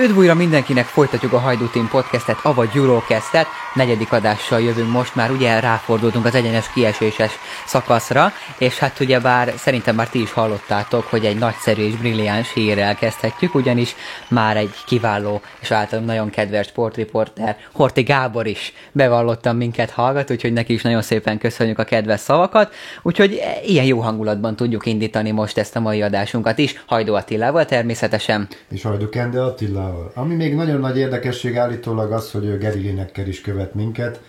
Üdv újra mindenkinek, folytatjuk a Hajdú Team podcastet, avagy Eurocastet. Negyedik adással jövünk most már, ugye ráfordultunk az egyenes kieséses szakaszra, és hát ugye bár szerintem már ti is hallottátok, hogy egy nagyszerű és brilliáns hírrel kezdhetjük, ugyanis már egy kiváló és általában nagyon kedves sportriporter Horti Gábor is bevallottam minket hallgat, úgyhogy neki is nagyon szépen köszönjük a kedves szavakat, úgyhogy ilyen jó hangulatban tudjuk indítani most ezt a mai adásunkat is, Hajdó Attilával természetesen. És Hajdó Kende Attilával. Ami még nagyon nagy érdekesség állítólag az, hogy ő Geri Lineker is követ minket.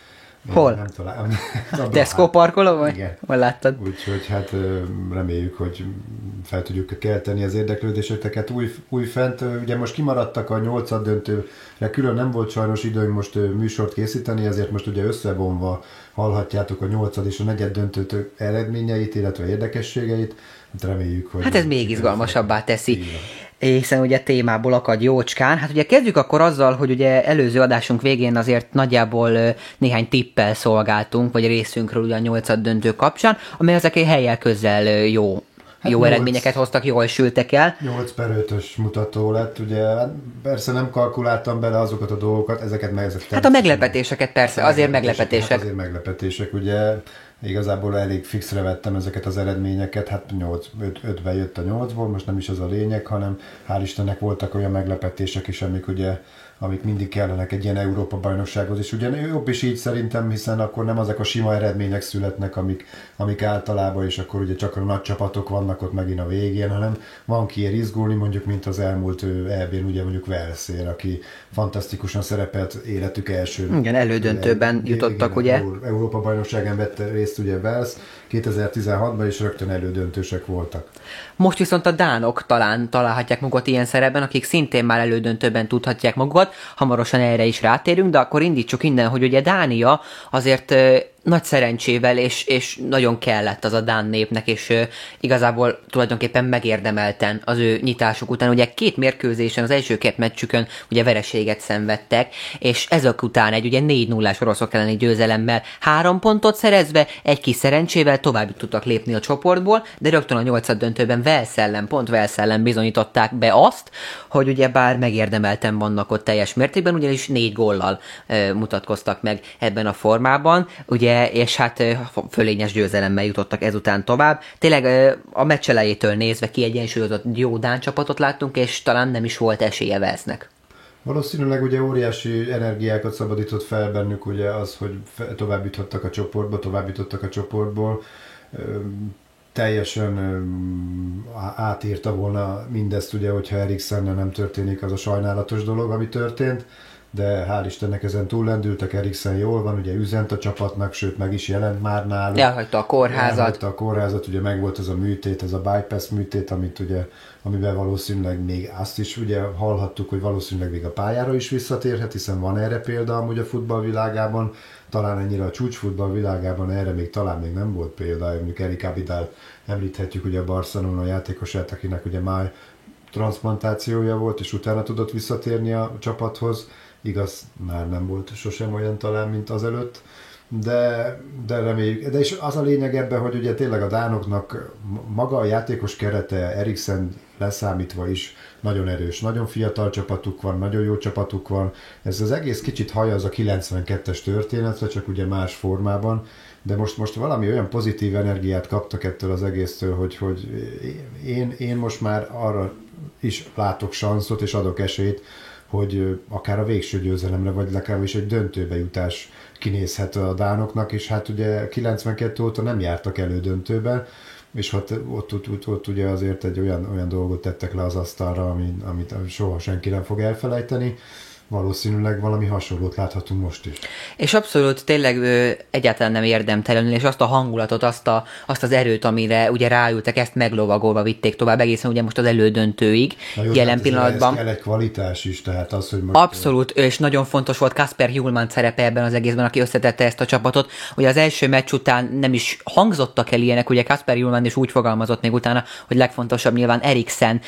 Hol? Nem találom. Tesco parkoló vagy? Igen. Hol láttad? Úgyhogy hát reméljük, hogy fel tudjuk kelteni az érdeklődéseteket új, új fent. Ugye most kimaradtak a nyolcad döntőre, külön nem volt sajnos időnk most műsort készíteni, ezért most ugye összevonva hallhatjátok a nyolcad és a negyed döntő eredményeit, illetve érdekességeit. Hát reméljük, hogy... Hát ez még izgalmasabbá teszi. Igen hiszen ugye témából akad jócskán. Hát ugye kezdjük akkor azzal, hogy ugye előző adásunk végén azért nagyjából néhány tippel szolgáltunk, vagy részünkről ugye a nyolcad döntő kapcsán, amely ezek egy helyel közel jó Hát jó 8, eredményeket hoztak, jól sültek el. 8 per 5 mutató lett, ugye hát persze nem kalkuláltam bele azokat a dolgokat, ezeket meg ezek Hát a meglepetéseket persze, azért meglepetések. Hát azért meglepetések, ugye Igazából elég fixre vettem ezeket az eredményeket, hát 8, 5, 5 jött a 8-ból, most nem is az a lényeg, hanem hál' Istennek voltak olyan meglepetések is, amik ugye amik mindig kellenek egy ilyen Európa-bajnoksághoz, és ugye jobb is így szerintem, hiszen akkor nem azok a sima eredmények születnek, amik, amik általában, és akkor ugye csak a nagy csapatok vannak ott megint a végén, hanem van kiért izgulni, mondjuk, mint az elmúlt eb ugye mondjuk Velszér, aki fantasztikusan szerepelt életük első. Igen, elődöntőben el, jutottak, igen, ugye? Európa-bajnokságon vette részt ugye Velsz, 2016-ban is rögtön elődöntősek voltak. Most viszont a dánok talán találhatják magukat ilyen szerepben, akik szintén már elődöntőben tudhatják magukat, hamarosan erre is rátérünk, de akkor indítsuk innen, hogy ugye Dánia azért nagy szerencsével, és, és nagyon kellett az a Dán népnek, és uh, igazából tulajdonképpen megérdemelten az ő nyitásuk után. Ugye két mérkőzésen, az első két meccsükön ugye vereséget szenvedtek, és ezek után egy ugye 4 0 oroszok elleni győzelemmel három pontot szerezve, egy kis szerencsével tovább tudtak lépni a csoportból, de rögtön a nyolcad döntőben Velszellen, pont Velszellen bizonyították be azt, hogy ugye bár megérdemelten vannak ott teljes mértékben, ugyanis négy góllal uh, mutatkoztak meg ebben a formában. Ugye, és hát fölényes győzelemmel jutottak ezután tovább. Tényleg a meccs elejétől nézve kiegyensúlyozott jó Dán csapatot láttunk, és talán nem is volt esélye Velsznek. Valószínűleg ugye óriási energiákat szabadított fel bennük ugye az, hogy tovább jutottak a csoportba, tovább jutottak a csoportból. Teljesen átírta volna mindezt, ugye, hogyha Eriksennel nem történik az a sajnálatos dolog, ami történt de hál' Istennek ezen túllendültek, Eriksen jól van, ugye üzent a csapatnak, sőt meg is jelent már náluk. Elhagyta a kórházat. Elhagyta a kórházat, ugye meg volt ez a műtét, ez a bypass műtét, amit ugye, amiben valószínűleg még azt is ugye hallhattuk, hogy valószínűleg még a pályára is visszatérhet, hiszen van erre példa amúgy a futballvilágában, talán ennyire a csúcsfutball világában erre még talán még nem volt példa, mondjuk Erik Abidal említhetjük ugye a Barcelona játékosát, akinek ugye már transplantációja volt, és utána tudott visszatérni a csapathoz Igaz, már nem volt sosem olyan talán, mint azelőtt, de, de reméljük. De és az a lényeg ebben, hogy ugye tényleg a Dánoknak maga a játékos kerete Eriksen leszámítva is nagyon erős, nagyon fiatal csapatuk van, nagyon jó csapatuk van. Ez az egész kicsit haja az a 92-es történetre, csak ugye más formában, de most, most valami olyan pozitív energiát kaptak ettől az egésztől, hogy, hogy én, én most már arra is látok sanszot és adok esélyt, hogy akár a végső győzelemre, vagy legalábbis egy döntőbe jutás kinézhet a dánoknak, és hát ugye 92 óta nem jártak elődöntőben, és ott, ott, ott, ott, ott ugye azért egy olyan, olyan dolgot tettek le az asztalra, amit, amit soha senki nem fog elfelejteni valószínűleg valami hasonlót láthatunk most is. És abszolút tényleg ő, egyáltalán nem érdemtelenül, és azt a hangulatot, azt, a, azt az erőt, amire ugye ráültek, ezt meglovagolva vitték tovább egészen ugye most az elődöntőig jó, jelen hát pillanatban. Ez egy kvalitás is, tehát az, hogy most... Abszolút, és nagyon fontos volt Kasper Julman szerepe ebben az egészben, aki összetette ezt a csapatot. Ugye az első meccs után nem is hangzottak el ilyenek, ugye Kasper Julman is úgy fogalmazott még utána, hogy legfontosabb nyilván Eriksen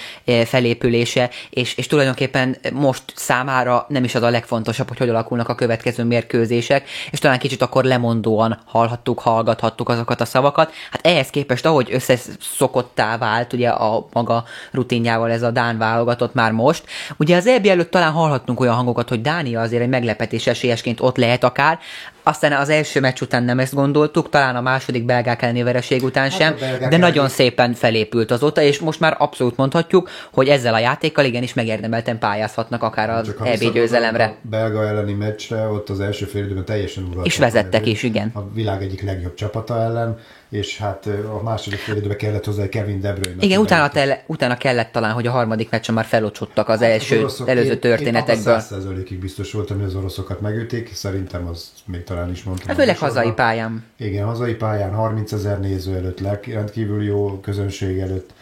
felépülése, és, és tulajdonképpen most számára nem is az a legfontosabb, hogy hogy alakulnak a következő mérkőzések, és talán kicsit akkor lemondóan hallhattuk, hallgathattuk azokat a szavakat. Hát ehhez képest, ahogy összeszokottá vált ugye a maga rutinjával ez a Dán válogatott már most, ugye az EB előtt talán hallhattunk olyan hangokat, hogy Dánia azért egy meglepetés esélyesként ott lehet akár, aztán az első meccs után nem ezt gondoltuk, talán a második belgák elleni vereség után hát sem, de nagyon szépen felépült azóta, és most már abszolút mondhatjuk, hogy ezzel a játékkal igenis megérdemelten pályázhatnak akár az EB győzelemre. A belga elleni meccsre, ott az első fél időben teljesen uraltak. És vezettek is, igen. A világ egyik legjobb csapata ellen, és hát a második fél időben kellett hozzá Kevin De Bruyne. Igen, utána, tele, utána kellett talán, hogy a harmadik meccsen már felocsottak az hát első, az oroszok, előző történetekből. Én, én biztos voltam, hogy az oroszokat megütik, szerintem az még talán is mondtam. Hát főleg hazai pályán. Igen, hazai pályán, 30 ezer néző előtt, rendkívül jó közönség előtt,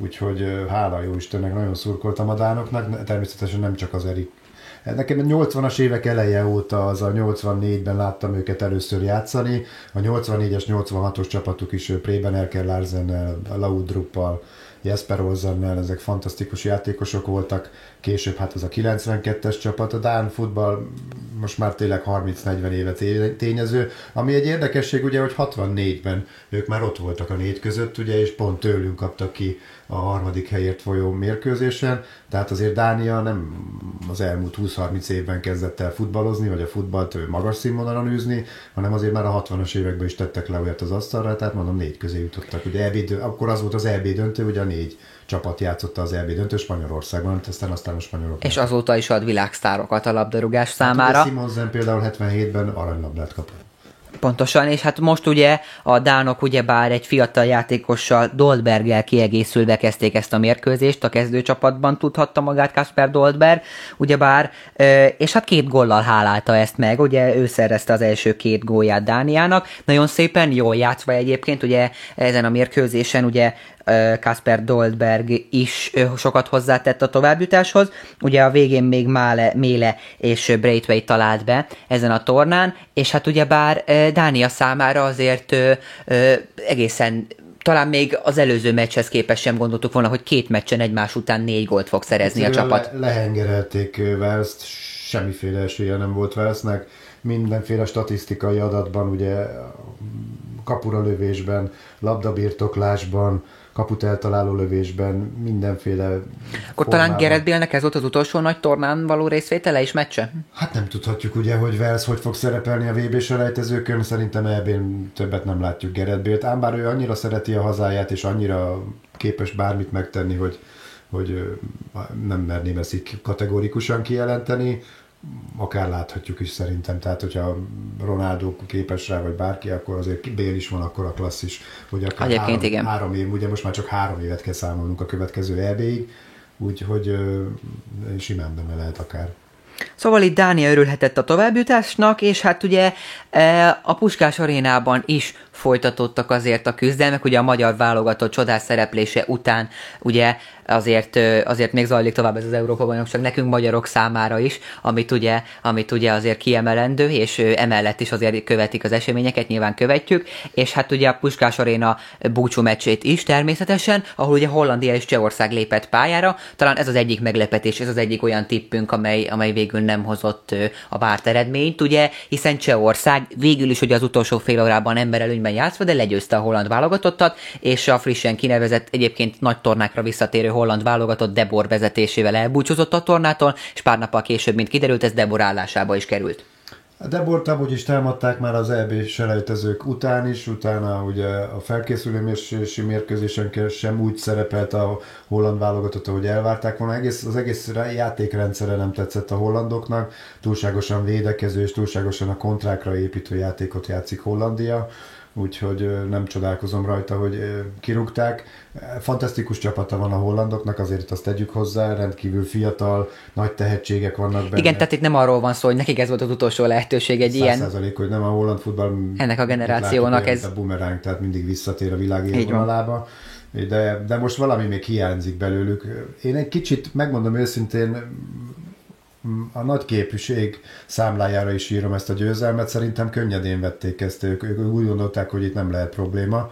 úgyhogy hála jó Istennek, nagyon szurkoltam a dánoknak, természetesen nem csak az Erik Nekem a 80-as évek eleje óta, az a 84-ben láttam őket először játszani. A 84-es, 86-os csapatuk is Prében Elker Larsennel, Laudruppal, Jesper Olsennel, ezek fantasztikus játékosok voltak. Később hát az a 92-es csapat, a Dán futball most már tényleg 30-40 éve tényező, ami egy érdekesség ugye, hogy 64-ben ők már ott voltak a négy között, ugye, és pont tőlünk kaptak ki a harmadik helyért folyó mérkőzésen, tehát azért Dánia nem az elmúlt 20-30 évben kezdett el futballozni, vagy a futballt magas színvonalon űzni, hanem azért már a 60-as években is tettek le olyat az asztalra, tehát mondom négy közé jutottak. Ugye EB, akkor az volt az EB döntő, ugye a négy csapat játszotta az EB döntő Spanyolországban, aztán aztán a spanyolok. És azóta is ad világsztárokat a labdarúgás számára. Hát, Simonsen például 77-ben aranylabdát kapott. Pontosan, és hát most ugye a Dánok ugyebár egy fiatal játékossal Dolberggel kiegészülve kezdték ezt a mérkőzést, a kezdőcsapatban tudhatta magát Kasper Dolberg, ugyebár, és hát két gollal hálálta ezt meg, ugye ő szerezte az első két gólját Dániának, nagyon szépen, jól játszva egyébként, ugye ezen a mérkőzésen ugye Kasper Doldberg is sokat hozzátett a továbbjutáshoz. Ugye a végén még Mále, Méle és Braithwaite talált be ezen a tornán, és hát ugyebár Dánia számára azért egészen talán még az előző meccshez képest sem gondoltuk volna, hogy két meccsen egymás után négy gólt fog szerezni a csapat. Le, lehengerelték Velszt, semmiféle esélye nem volt Velsznek, mindenféle statisztikai adatban, ugye kapura lövésben, labdabirtoklásban, kaput eltaláló lövésben, mindenféle Akkor formában. talán Gerett Bélnek ez volt az utolsó nagy tornán való részvétele és meccse? Hát nem tudhatjuk ugye, hogy Wales hogy fog szerepelni a VB selejtezőkön, szerintem ebben többet nem látjuk Gerett Bélt, ám bár ő annyira szereti a hazáját, és annyira képes bármit megtenni, hogy, hogy nem merném ezt így kategórikusan kijelenteni, akár láthatjuk is szerintem, tehát hogyha Ronaldo képes rá, vagy bárki, akkor azért Bél is van akkor a klasszis, hogy akár három, igen. három év, ugye most már csak három évet kell számolnunk a következő EB-ig, úgyhogy simán benne lehet akár. Szóval itt Dánia örülhetett a továbbjutásnak, és hát ugye a Puskás arénában is folytatottak azért a küzdelmek, ugye a magyar válogatott csodás szereplése után ugye azért, azért még zajlik tovább ez az Európa bajnokság nekünk magyarok számára is, amit ugye, amit ugye azért kiemelendő, és emellett is azért követik az eseményeket, nyilván követjük, és hát ugye a Puskás Aréna búcsú meccsét is természetesen, ahol ugye Hollandia és Csehország lépett pályára, talán ez az egyik meglepetés, ez az egyik olyan tippünk, amely, amely végül nem hozott a várt eredményt, ugye, hiszen Csehország végül is ugye az utolsó fél órában ember előnyben játszva, de legyőzte a holland válogatottat, és a frissen kinevezett egyébként nagy tornákra visszatérő holland válogatott Debor vezetésével elbúcsúzott a tornától, és pár nappal később, mint kiderült, ez Debor állásába is került. A Debort amúgy is támadták már az EB selejtezők után is, utána ugye a felkészülő mérsési mérkőzésen sem úgy szerepelt a holland válogatott, ahogy elvárták volna. Egész, az egész játékrendszere nem tetszett a hollandoknak, túlságosan védekező és túlságosan a kontrákra építő játékot játszik Hollandia úgyhogy nem csodálkozom rajta, hogy kirúgták. Fantasztikus csapata van a hollandoknak, azért itt azt tegyük hozzá, rendkívül fiatal, nagy tehetségek vannak benne. Igen, tehát itt nem arról van szó, hogy nekik ez volt az utolsó lehetőség egy 100 ilyen... százalék, hogy nem a holland futball... Ennek a generációnak ez... A bumeráng, tehát mindig visszatér a világ élvonalába. De, de most valami még hiányzik belőlük. Én egy kicsit, megmondom őszintén, a nagy képűség számlájára is írom ezt a győzelmet, szerintem könnyedén vették ezt, ők, ők úgy gondolták, hogy itt nem lehet probléma,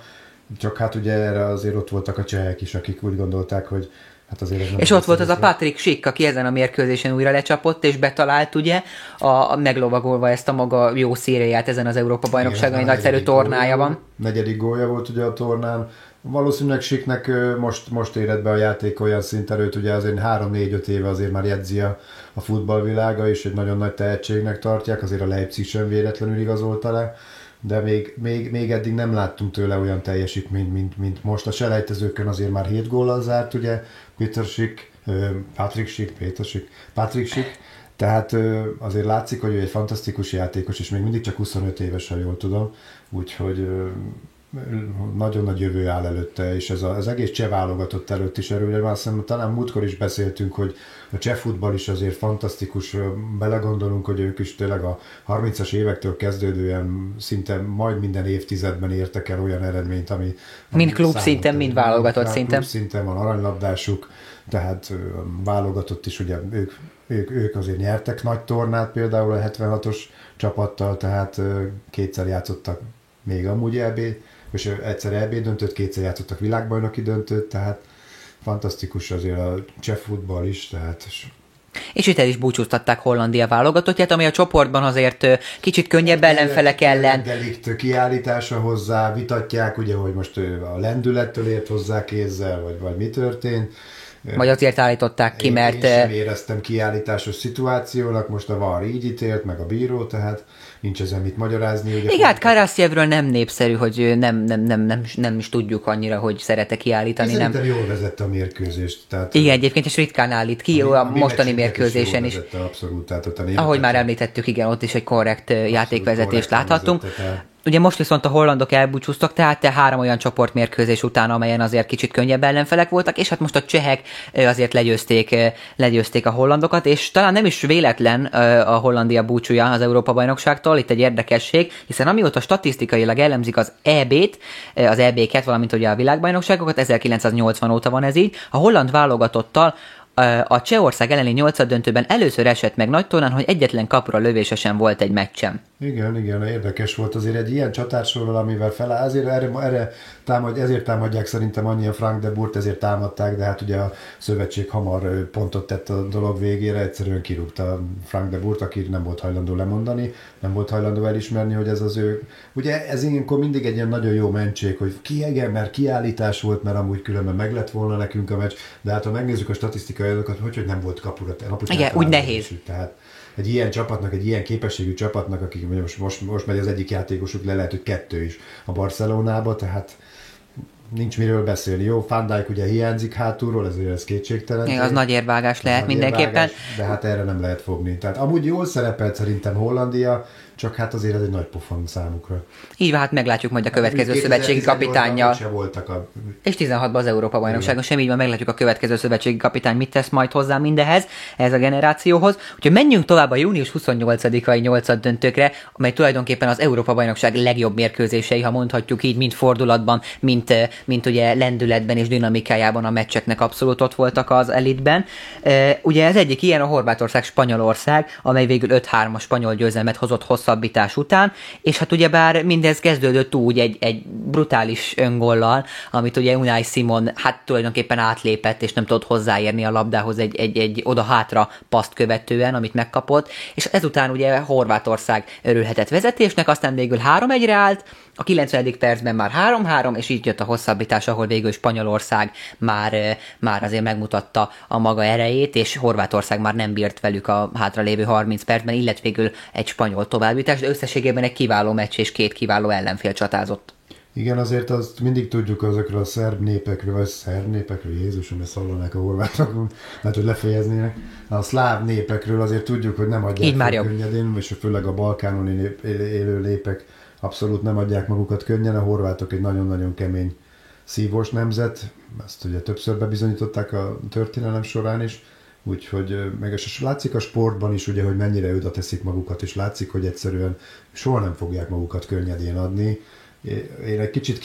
csak hát ugye erre azért ott voltak a csehek is, akik úgy gondolták, hogy Hát azért ez nem és ott volt az a Patrick Schick, aki ezen a mérkőzésen újra lecsapott, és betalált ugye, a, a meglovagolva ezt a maga jó szériáját ezen az Európa bajnokságon, egy nagyszerű tornája van. Negyedik gólja volt ugye a tornán, Valószínűleg Siknek most, most éred be a játék olyan szinten, őt ugye azért 3-4-5 éve azért már jegyzi a, a futballvilága, és egy nagyon nagy tehetségnek tartják, azért a Leipzig sem véletlenül igazolta le, de még, még, még eddig nem láttunk tőle olyan teljesítményt, mint, mint most. A selejtezőkön azért már 7 góllal zárt, ugye, Peter Schick, Patrick Schick, Peter Schick, Patrick Schick, tehát azért látszik, hogy ő egy fantasztikus játékos, és még mindig csak 25 éves, ha jól tudom, úgyhogy nagyon nagy jövő áll előtte, és ez a, az egész cseh válogatott előtt is erről, azt hiszem, talán múltkor is beszéltünk, hogy a cseh futball is azért fantasztikus, belegondolunk, hogy ők is tényleg a 30-as évektől kezdődően szinte majd minden évtizedben értek el olyan eredményt, ami... Mind klub szinten, mind válogatott szinten. Klub szinten van aranylabdásuk, tehát válogatott is, ugye ők, ők, ők azért nyertek nagy tornát, például a 76-os csapattal, tehát kétszer játszottak még amúgy EB és egyszer EB döntött, kétszer játszottak világbajnoki döntőt, tehát fantasztikus azért a cseh futball is, tehát és itt el is búcsúztatták Hollandia válogatottját, ami a csoportban azért kicsit könnyebb ellenfelek ellen. Delikt kiállítása hozzá, vitatják, ugye, hogy most a lendülettől ért hozzá kézzel, vagy, vagy mi történt. Vagy azért állították ki, mert... Én sem éreztem kiállításos szituációnak, most a VAR így ítélt, meg a bíró, tehát nincs ezen mit magyarázni. Ugye Igen, hát Karaszjevről nem népszerű, hogy nem, nem, nem, nem, nem is tudjuk annyira, hogy szerete kiállítani. Én nem. jól vezette a mérkőzést. Tehát Igen, egyébként is ritkán állít ki, a, a mostani mérkőzésen is. Vezette, abszolút, tehát ott a Ahogy már említettük, igen, ott is egy korrekt abszolút játékvezetést korrekt láthattunk. Vezette, Ugye most viszont a hollandok elbúcsúztak, tehát te három olyan csoportmérkőzés után, amelyen azért kicsit könnyebb ellenfelek voltak, és hát most a csehek azért legyőzték, legyőzték a hollandokat, és talán nem is véletlen a Hollandia búcsúja az Európa bajnokságtól, itt egy érdekesség, hiszen amióta statisztikailag elemzik az EB-t, az EB-ket, valamint ugye a világbajnokságokat, 1980 óta van ez így, a holland válogatottal a Csehország elleni nyolcad döntőben először esett meg nagy tornán, hogy egyetlen kapura lövése sem volt egy meccsen. Igen, igen, érdekes volt azért egy ilyen csatársorral, amivel feláll, azért erre, erre támad, ezért támadják szerintem annyi a Frank de Burt, ezért támadták, de hát ugye a szövetség hamar pontot tett a dolog végére, egyszerűen kirúgta Frank de Burt, aki nem volt hajlandó lemondani, nem volt hajlandó elismerni, hogy ez az ő, ugye ez ilyenkor mindig egy ilyen nagyon jó mentség, hogy ki igen, mert kiállítás volt, mert amúgy különben meg lett volna nekünk a meccs, de hát ha megnézzük a statisztikai adatokat, hogy, hogy nem volt kapura. Igen, úgy nehéz. Tehát egy ilyen csapatnak, egy ilyen képességű csapatnak, akik most, most, most megy az egyik játékosuk, le lehet, hogy kettő is a Barcelonába, tehát nincs miről beszélni. Jó, Van Dijk ugye hiányzik hátulról, ezért ez kétségtelen. Igen, az nagy érvágás lehet nagy mindenképpen. Érvágás, de hát erre nem lehet fogni. Tehát amúgy jól szerepelt szerintem Hollandia, csak hát azért ez egy nagy pofon számukra. Így van, hát meglátjuk majd a hát következő hát, szövetségi kapitányjal. voltak a... És 16-ban az Európa bajnokságon sem így van, meglátjuk a következő szövetségi kapitány mit tesz majd hozzá mindehez, ez a generációhoz. Úgyhogy menjünk tovább a június 28-ai 8 döntőkre, amely tulajdonképpen az Európa bajnokság legjobb mérkőzései, ha mondhatjuk így, mint fordulatban, mint, eh, mint ugye lendületben és dinamikájában a meccseknek abszolút ott voltak az elitben. Ugye ez egyik ilyen a Horvátország-Spanyolország, amely végül 5-3-as spanyol győzelmet hozott hosszabbítás után, és hát ugyebár mindez kezdődött úgy egy, egy brutális öngollal, amit ugye Unai Simon hát tulajdonképpen átlépett, és nem tudott hozzáérni a labdához egy, egy, egy oda-hátra paszt követően, amit megkapott, és ezután ugye Horvátország örülhetett vezetésnek, aztán végül 3-1-re állt, a 90. percben már 3-3, és így jött a hosszabbítás, ahol végül Spanyolország már, már azért megmutatta a maga erejét, és Horvátország már nem bírt velük a hátralévő 30 percben, illetve végül egy spanyol továbbítás, de összességében egy kiváló meccs és két kiváló ellenfél csatázott. Igen, azért azt mindig tudjuk azokról a szerb népekről, vagy szerb népekről, Jézusom, ezt hallanák a horvátok, lehet, hogy lefejeznének. A szláv népekről azért tudjuk, hogy nem adják Így már könnyedén, és főleg a Balkánon élő népek abszolút nem adják magukat könnyen. A horvátok egy nagyon-nagyon kemény szívós nemzet, ezt ugye többször bebizonyították a történelem során is, úgyhogy meg és látszik a sportban is, ugye, hogy mennyire oda teszik magukat, és látszik, hogy egyszerűen soha nem fogják magukat könnyedén adni. Én egy kicsit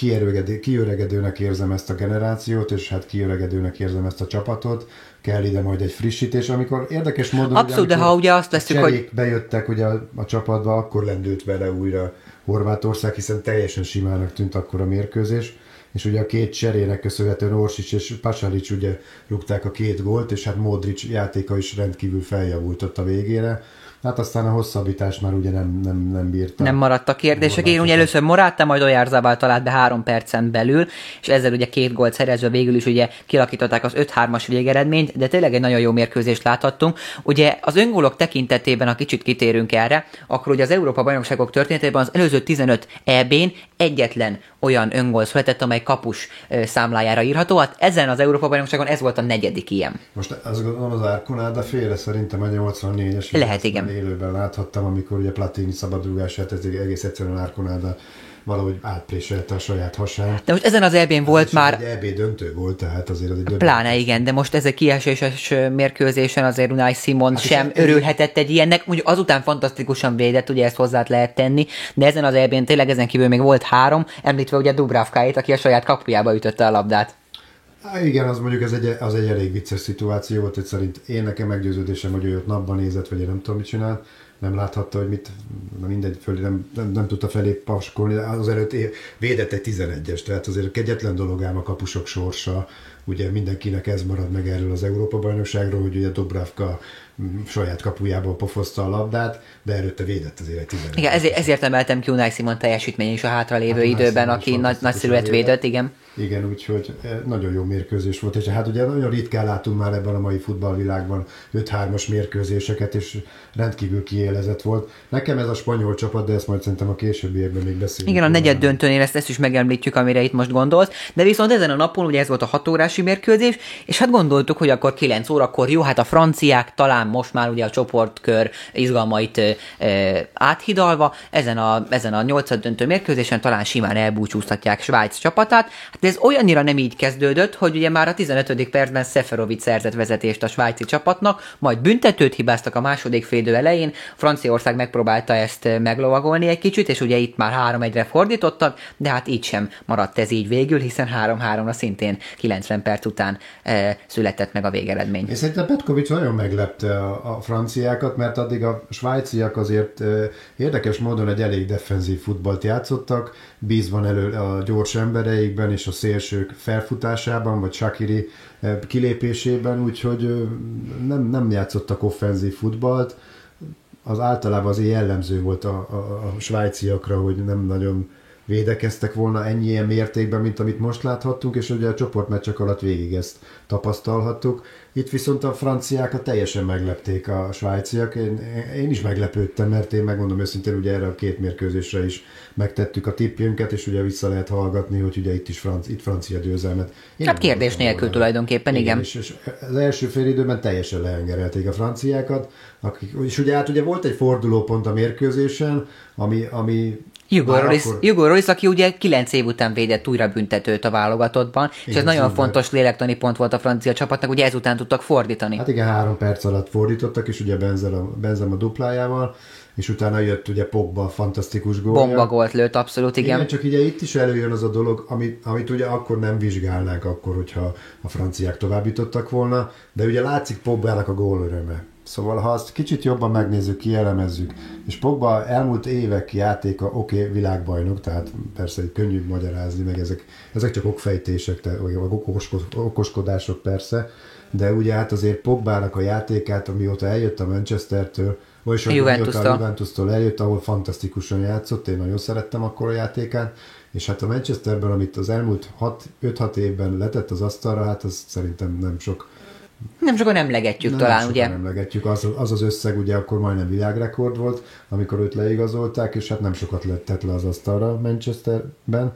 kiöregedőnek érzem ezt a generációt, és hát kiöregedőnek érzem ezt a csapatot. Kell ide majd egy frissítés, amikor érdekes módon... Abszolút, de ha ugye azt veszük, hogy... bejöttek ugye a, a csapatba, akkor lendült vele újra Horvátország, hiszen teljesen simának tűnt akkor a mérkőzés, és ugye a két cserének köszönhetően Orsic és Pasalic ugye rúgták a két gólt, és hát Modric játéka is rendkívül feljavult ott a végére. Hát aztán a hosszabbítás már ugye nem, nem, nem bírta. Nem maradtak kérdések. Én ugye először Moráta, majd Ojárzabal talált be három percen belül, és ezzel ugye két gólt szerezve végül is ugye kilakították az 5-3-as végeredményt, de tényleg egy nagyon jó mérkőzést láthattunk. Ugye az öngólok tekintetében, ha kicsit kitérünk erre, akkor ugye az Európa bajnokságok történetében az előző 15 EB-n egyetlen olyan öngól született, amely kapus számlájára írható. Hát ezen az Európa bajnokságon ez volt a negyedik ilyen. Most az gondolom az Árkonáda féle szerintem a 84-es. Lehet, igen élőben láthattam, amikor ugye Platini szabadrugását, ez egész egyszerűen Árkonáda valahogy átpréselte a saját hasán. De most ezen az EB-n volt ez már... Egy EB döntő volt, tehát azért az egy Pláne igen, de most ez egy kieséses mérkőzésen azért Unai Simon hát sem örülhetett egy ilyennek. Mondjuk azután fantasztikusan védett, ugye ezt hozzá lehet tenni, de ezen az EB-n tényleg ezen kívül még volt három, említve ugye Dubravkáit, aki a saját kapujába ütötte a labdát. Igen, az mondjuk ez egy, az egy elég vicces szituáció volt, hogy szerint én nekem meggyőződésem, hogy ő ott napban nézett, vagy én nem tudom, mit csinált, nem láthatta, hogy mit, na mindegy, föl, nem, nem, nem, tudta felé paskolni, az előtt védett egy 11-es, tehát azért kegyetlen dolog ám a kapusok sorsa, ugye mindenkinek ez marad meg erről az Európa-bajnokságról, hogy ugye Dobravka saját kapujából pofozta a labdát, de előtte védett azért egy 11 Igen, ezért, ezért emeltem ki Unai Simon teljesítmény is a hátralévő hát, időben, aki nagy, nagyszerűet védett, igen. Igen, úgyhogy eh, nagyon jó mérkőzés volt, és hát ugye nagyon ritkán látunk már ebben a mai futballvilágban 5-3-as mérkőzéseket, és rendkívül kiélezett volt. Nekem ez a spanyol csapat, de ezt majd szerintem a későbbiekben még beszélünk. Igen, a negyed döntőnél ezt, ezt is megemlítjük, amire itt most gondolsz, de viszont ezen a napon ugye ez volt a hatórási mérkőzés, és hát gondoltuk, hogy akkor 9 órakor jó, hát a franciák talán most már ugye a csoportkör izgalmait áthidalva, ezen a, ezen a nyolcad döntő mérkőzésen talán simán elbúcsúztatják Svájc csapatát. Hát ez olyannyira nem így kezdődött, hogy ugye már a 15. percben Seferovic szerzett vezetést a svájci csapatnak, majd büntetőt hibáztak a második félidő elején, Franciaország megpróbálta ezt meglovagolni egy kicsit, és ugye itt már 3-1-re fordítottak, de hát így sem maradt ez így végül, hiszen 3-3-ra szintén 90 perc után e, született meg a végeredmény. És szerintem Petkovics nagyon meglepte a, franciákat, mert addig a svájciak azért érdekes módon egy elég defenzív futballt játszottak, bízva elő a gyors embereikben és a szélsők felfutásában, vagy Shakiri kilépésében, úgyhogy nem, nem játszottak offenzív futballt. Az általában azért jellemző volt a, a, a svájciakra, hogy nem nagyon védekeztek volna ennyi ilyen mértékben, mint amit most láthattunk, és ugye a csoportmeccsek alatt végig ezt tapasztalhattuk. Itt viszont a franciákat teljesen meglepték a svájciak. Én, én is meglepődtem, mert én megmondom őszintén, ugye erre a két mérkőzésre is megtettük a tippjünket, és ugye vissza lehet hallgatni, hogy ugye itt is franc, itt francia győzelmet. Én hát kérdés nélkül volna. tulajdonképpen, igen. igen. És, és az első fél időben teljesen lehengerelték a franciákat, akik, és ugye hát ugye volt egy fordulópont a mérkőzésen, ami, ami Hugo Roris, akkor... Hugo Roris, aki ugye 9 év után védett újra büntetőt a válogatottban, és ez nagyon fontos lélektani pont volt a francia csapatnak, ugye ezután tudtak fordítani. Hát igen, három perc alatt fordítottak, és ugye Benzema, Benzema duplájával, és utána jött ugye Pogba fantasztikus gólja. Bomba gólt lőtt, abszolút, igen. igen. csak ugye itt is előjön az a dolog, amit, amit ugye akkor nem vizsgálnák, akkor, hogyha a franciák továbbítottak volna, de ugye látszik Pogbának a gól öröme. Szóval ha azt kicsit jobban megnézzük, kielemezzük, és Pogba elmúlt évek játéka, oké, okay, világbajnok, tehát persze egy könnyű magyarázni, meg ezek, ezek csak okfejtések, vagy okoskodások persze, de ugye hát azért Pogbának a játékát, amióta eljött a Manchestertől, vagyis a Juventus-tól. a Juventus-tól eljött, ahol fantasztikusan játszott, én nagyon szerettem akkor a játékát, és hát a Manchesterben, amit az elmúlt 5-6 évben letett az asztalra, hát az szerintem nem sok nem sokan emlegetjük nem talán, ugye? Nem emlegetjük, az, az az összeg ugye akkor majdnem világrekord volt, amikor őt leigazolták, és hát nem sokat lett le az asztalra Manchesterben.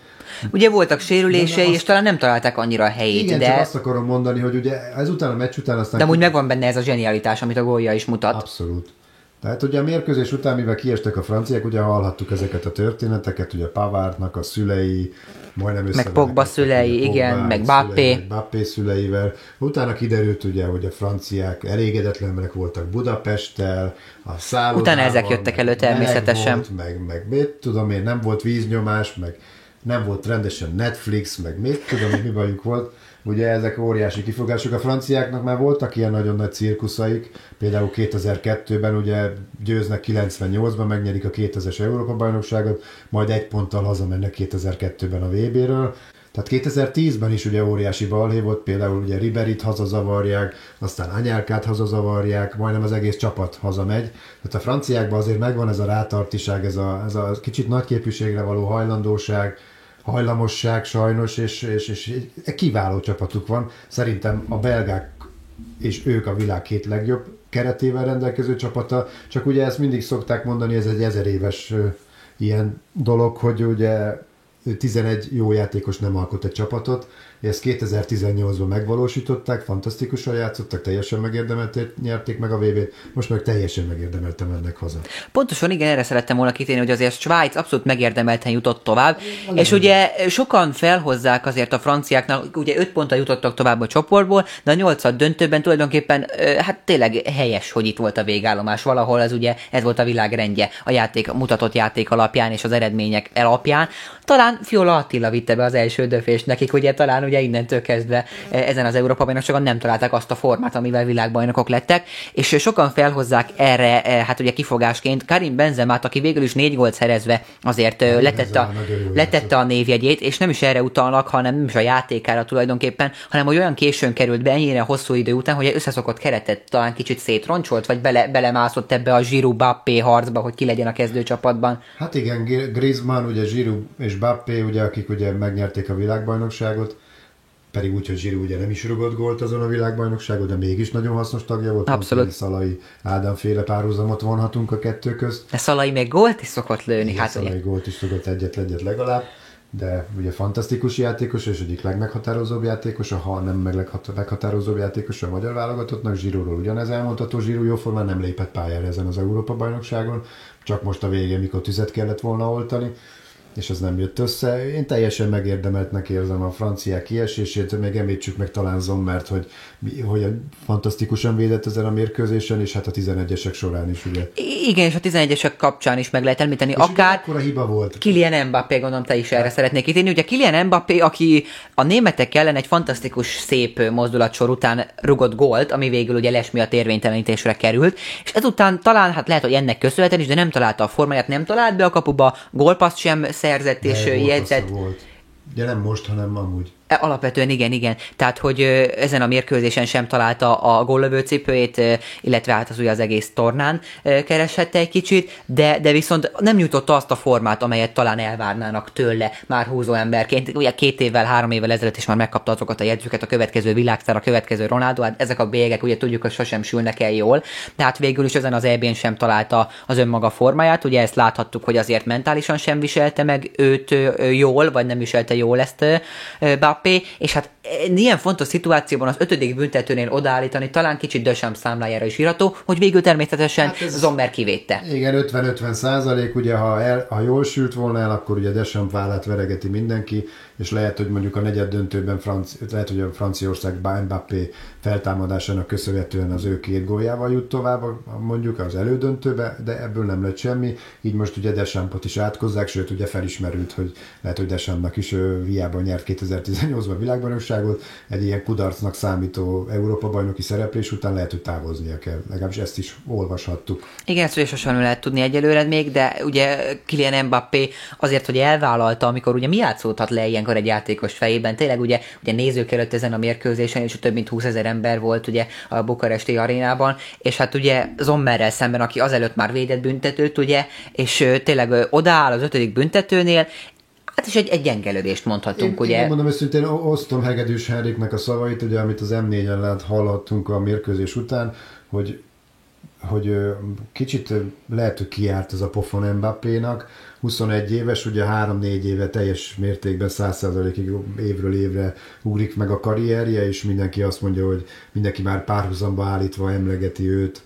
Ugye voltak sérülései, és talán nem találták annyira a helyét, igen, de... csak azt akarom mondani, hogy ugye ezután a meccs után aztán... De úgy megvan benne ez a zsenialitás, amit a gólja is mutat. Abszolút. Tehát ugye a mérkőzés után, mivel kiestek a franciák, ugye hallhattuk ezeket a történeteket, ugye Pavártnak a szülei, majdnem Meg Pogba szülei, Pogba, igen, meg Bappé. Bappé szüleivel. Utána kiderült ugye, hogy a franciák elégedetlenek voltak Budapesttel, a szállodával. Utána ezek jöttek elő természetesen. Volt, meg, meg mit tudom én, nem volt víznyomás, meg nem volt rendesen Netflix, meg mit tudom, mi bajuk volt. Ugye ezek óriási kifogások. A franciáknak már voltak ilyen nagyon nagy cirkuszaik, például 2002-ben ugye győznek 98-ban, megnyerik a 2000-es Európa-bajnokságot, majd egy ponttal hazamennek 2002-ben a VB-ről. Tehát 2010-ben is ugye óriási balhé volt, például ugye Riberit hazazavarják, aztán Anyálkát hazazavarják, majdnem az egész csapat hazamegy. Tehát a franciákban azért megvan ez a rátartiság, ez a, ez a kicsit nagyképűségre való hajlandóság, hajlamosság sajnos, és, és, és egy kiváló csapatuk van. Szerintem a belgák és ők a világ két legjobb keretével rendelkező csapata, csak ugye ezt mindig szokták mondani, ez egy ezer éves ilyen dolog, hogy ugye 11 jó játékos nem alkot egy csapatot, ezt 2018-ban megvalósították, fantasztikusan játszottak, teljesen megérdemelték, nyerték meg a VB-t, most meg teljesen megérdemeltem ennek haza. Pontosan igen, erre szerettem volna kitérni, hogy azért Svájc abszolút megérdemelten jutott tovább, a és ugye sokan felhozzák azért a franciáknak, ugye 5 ponttal jutottak tovább a csoportból, de a 8 döntőben tulajdonképpen hát tényleg helyes, hogy itt volt a végállomás. Valahol ez ugye ez volt a világ rendje a játék, a mutatott játék alapján és az eredmények alapján. Talán Fiola Attila vitte be az első döfést nekik, ugye talán ugye innentől kezdve eh, ezen az Európa bajnokságon nem találták azt a formát, amivel világbajnokok lettek, és sokan felhozzák erre, eh, hát ugye kifogásként Karim Benzemát, aki végül is négy gólt szerezve azért eh, letette a, letette a névjegyét, és nem is erre utalnak, hanem nem is a játékára tulajdonképpen, hanem hogy olyan későn került be ennyire hosszú idő után, hogy összeszokott keretet talán kicsit szétroncsolt, vagy bele, belemászott ebbe a Giroud Bappé harcba, hogy ki legyen a kezdőcsapatban. Hát igen, Griezmann, ugye Giroud és Bappé, ugye, akik ugye megnyerték a világbajnokságot, pedig úgy, hogy Zsiri ugye nem is rugott gólt azon a világbajnokságon, de mégis nagyon hasznos tagja volt. Abszolút. Szalai Ádám féle párhuzamot vonhatunk a kettő közt. De Szalai még gólt is szokott lőni. Igen, hát Szalai ugye. gólt is szokott egyet-egyet legalább, de ugye fantasztikus játékos, és egyik legmeghatározóbb játékos, ha nem meg leghatározóbb játékos a magyar válogatottnak, Zsíróról ugyanez elmondható, Zsíró jóformán nem lépett pályára ezen az Európa-bajnokságon, csak most a végén, mikor tüzet kellett volna oltani és ez nem jött össze. Én teljesen megérdemeltnek érzem a franciák kiesését, még említsük meg talán Zommert, hogy, hogy fantasztikusan védett ezen a mérkőzésen, és hát a 11-esek során is, ugye. Igen, és a 11-esek kapcsán is meg lehet említeni, és akár akkor a hiba volt. Kylian Mbappé, gondolom te is erre hát. szeretnék ítélni. Ugye Kylian Mbappé, aki a németek ellen egy fantasztikus szép mozdulatsor után rugott gólt, ami végül ugye les miatt érvénytelenítésre került, és ezután talán, hát lehet, hogy ennek köszönhetően is, de nem találta a formáját, nem talált be a kapuba, gólpaszt sem szerzett és jegyzett. Volt. De nem most, hanem amúgy. E, alapvetően igen, igen. Tehát, hogy ezen a mérkőzésen sem találta a góllövő cipőjét, illetve hát az ugye az egész tornán kereshette egy kicsit, de, de viszont nem nyújtotta azt a formát, amelyet talán elvárnának tőle már húzó emberként. Ugye két évvel, három évvel ezelőtt is már megkapta azokat a jegyzőket, a következő világszár, a következő Ronaldo, hát ezek a bélyegek ugye tudjuk, hogy sosem sülnek el jól, de hát végül is ezen az eb sem találta az önmaga formáját, ugye ezt láthattuk, hogy azért mentálisan sem viselte meg őt jól, vagy nem viselte jól ezt Mbappé, és hát ilyen fontos szituációban az ötödik büntetőnél odaállítani talán kicsit Dösem számlájára is írható, hogy végül természetesen hát ez, Zommer kivétte. Igen, 50-50 százalék, ugye ha, el, ha jól sült volna el, akkor ugye Dösem vállát veregeti mindenki, és lehet, hogy mondjuk a negyed döntőben Franci, lehet, hogy a Franciaország Mbappé feltámadásának köszönhetően az ő két góljával jut tovább, mondjuk az elődöntőbe, de ebből nem lett semmi, így most ugye Desampot is átkozzák, sőt ugye felismerült, hogy lehet, hogy Desampnak is hiába nyert 2018-ban világbajnokságot, egy ilyen kudarcnak számító Európa-bajnoki szereplés után lehet, hogy távoznia kell. Legalábbis ezt is olvashattuk. Igen, ezt ugye sosem lehet tudni egyelőre még, de ugye Kylian Mbappé azért, hogy elvállalta, amikor ugye mi játszódhat le ilyenkor egy játékos fejében. Tényleg ugye, ugye nézők előtt ezen a mérkőzésen, és több mint 20 ezer ember volt ugye a bukaresti arénában, és hát ugye Zommerrel szemben, aki azelőtt már védett büntetőt, ugye, és tényleg odaáll az ötödik büntetőnél, Hát is egy, egy gyengelődést mondhatunk, én, ugye. Én mondom őszintén, osztom Hegedűs Henriknek a szavait, ugye, amit az M4-en lát hallhattunk a mérkőzés után, hogy hogy kicsit lehet, hogy kiárt ez a pofon Mbappénak. 21 éves, ugye 3-4 éve teljes mértékben 100%-ig évről évre ugrik meg a karrierje, és mindenki azt mondja, hogy mindenki már párhuzamba állítva emlegeti őt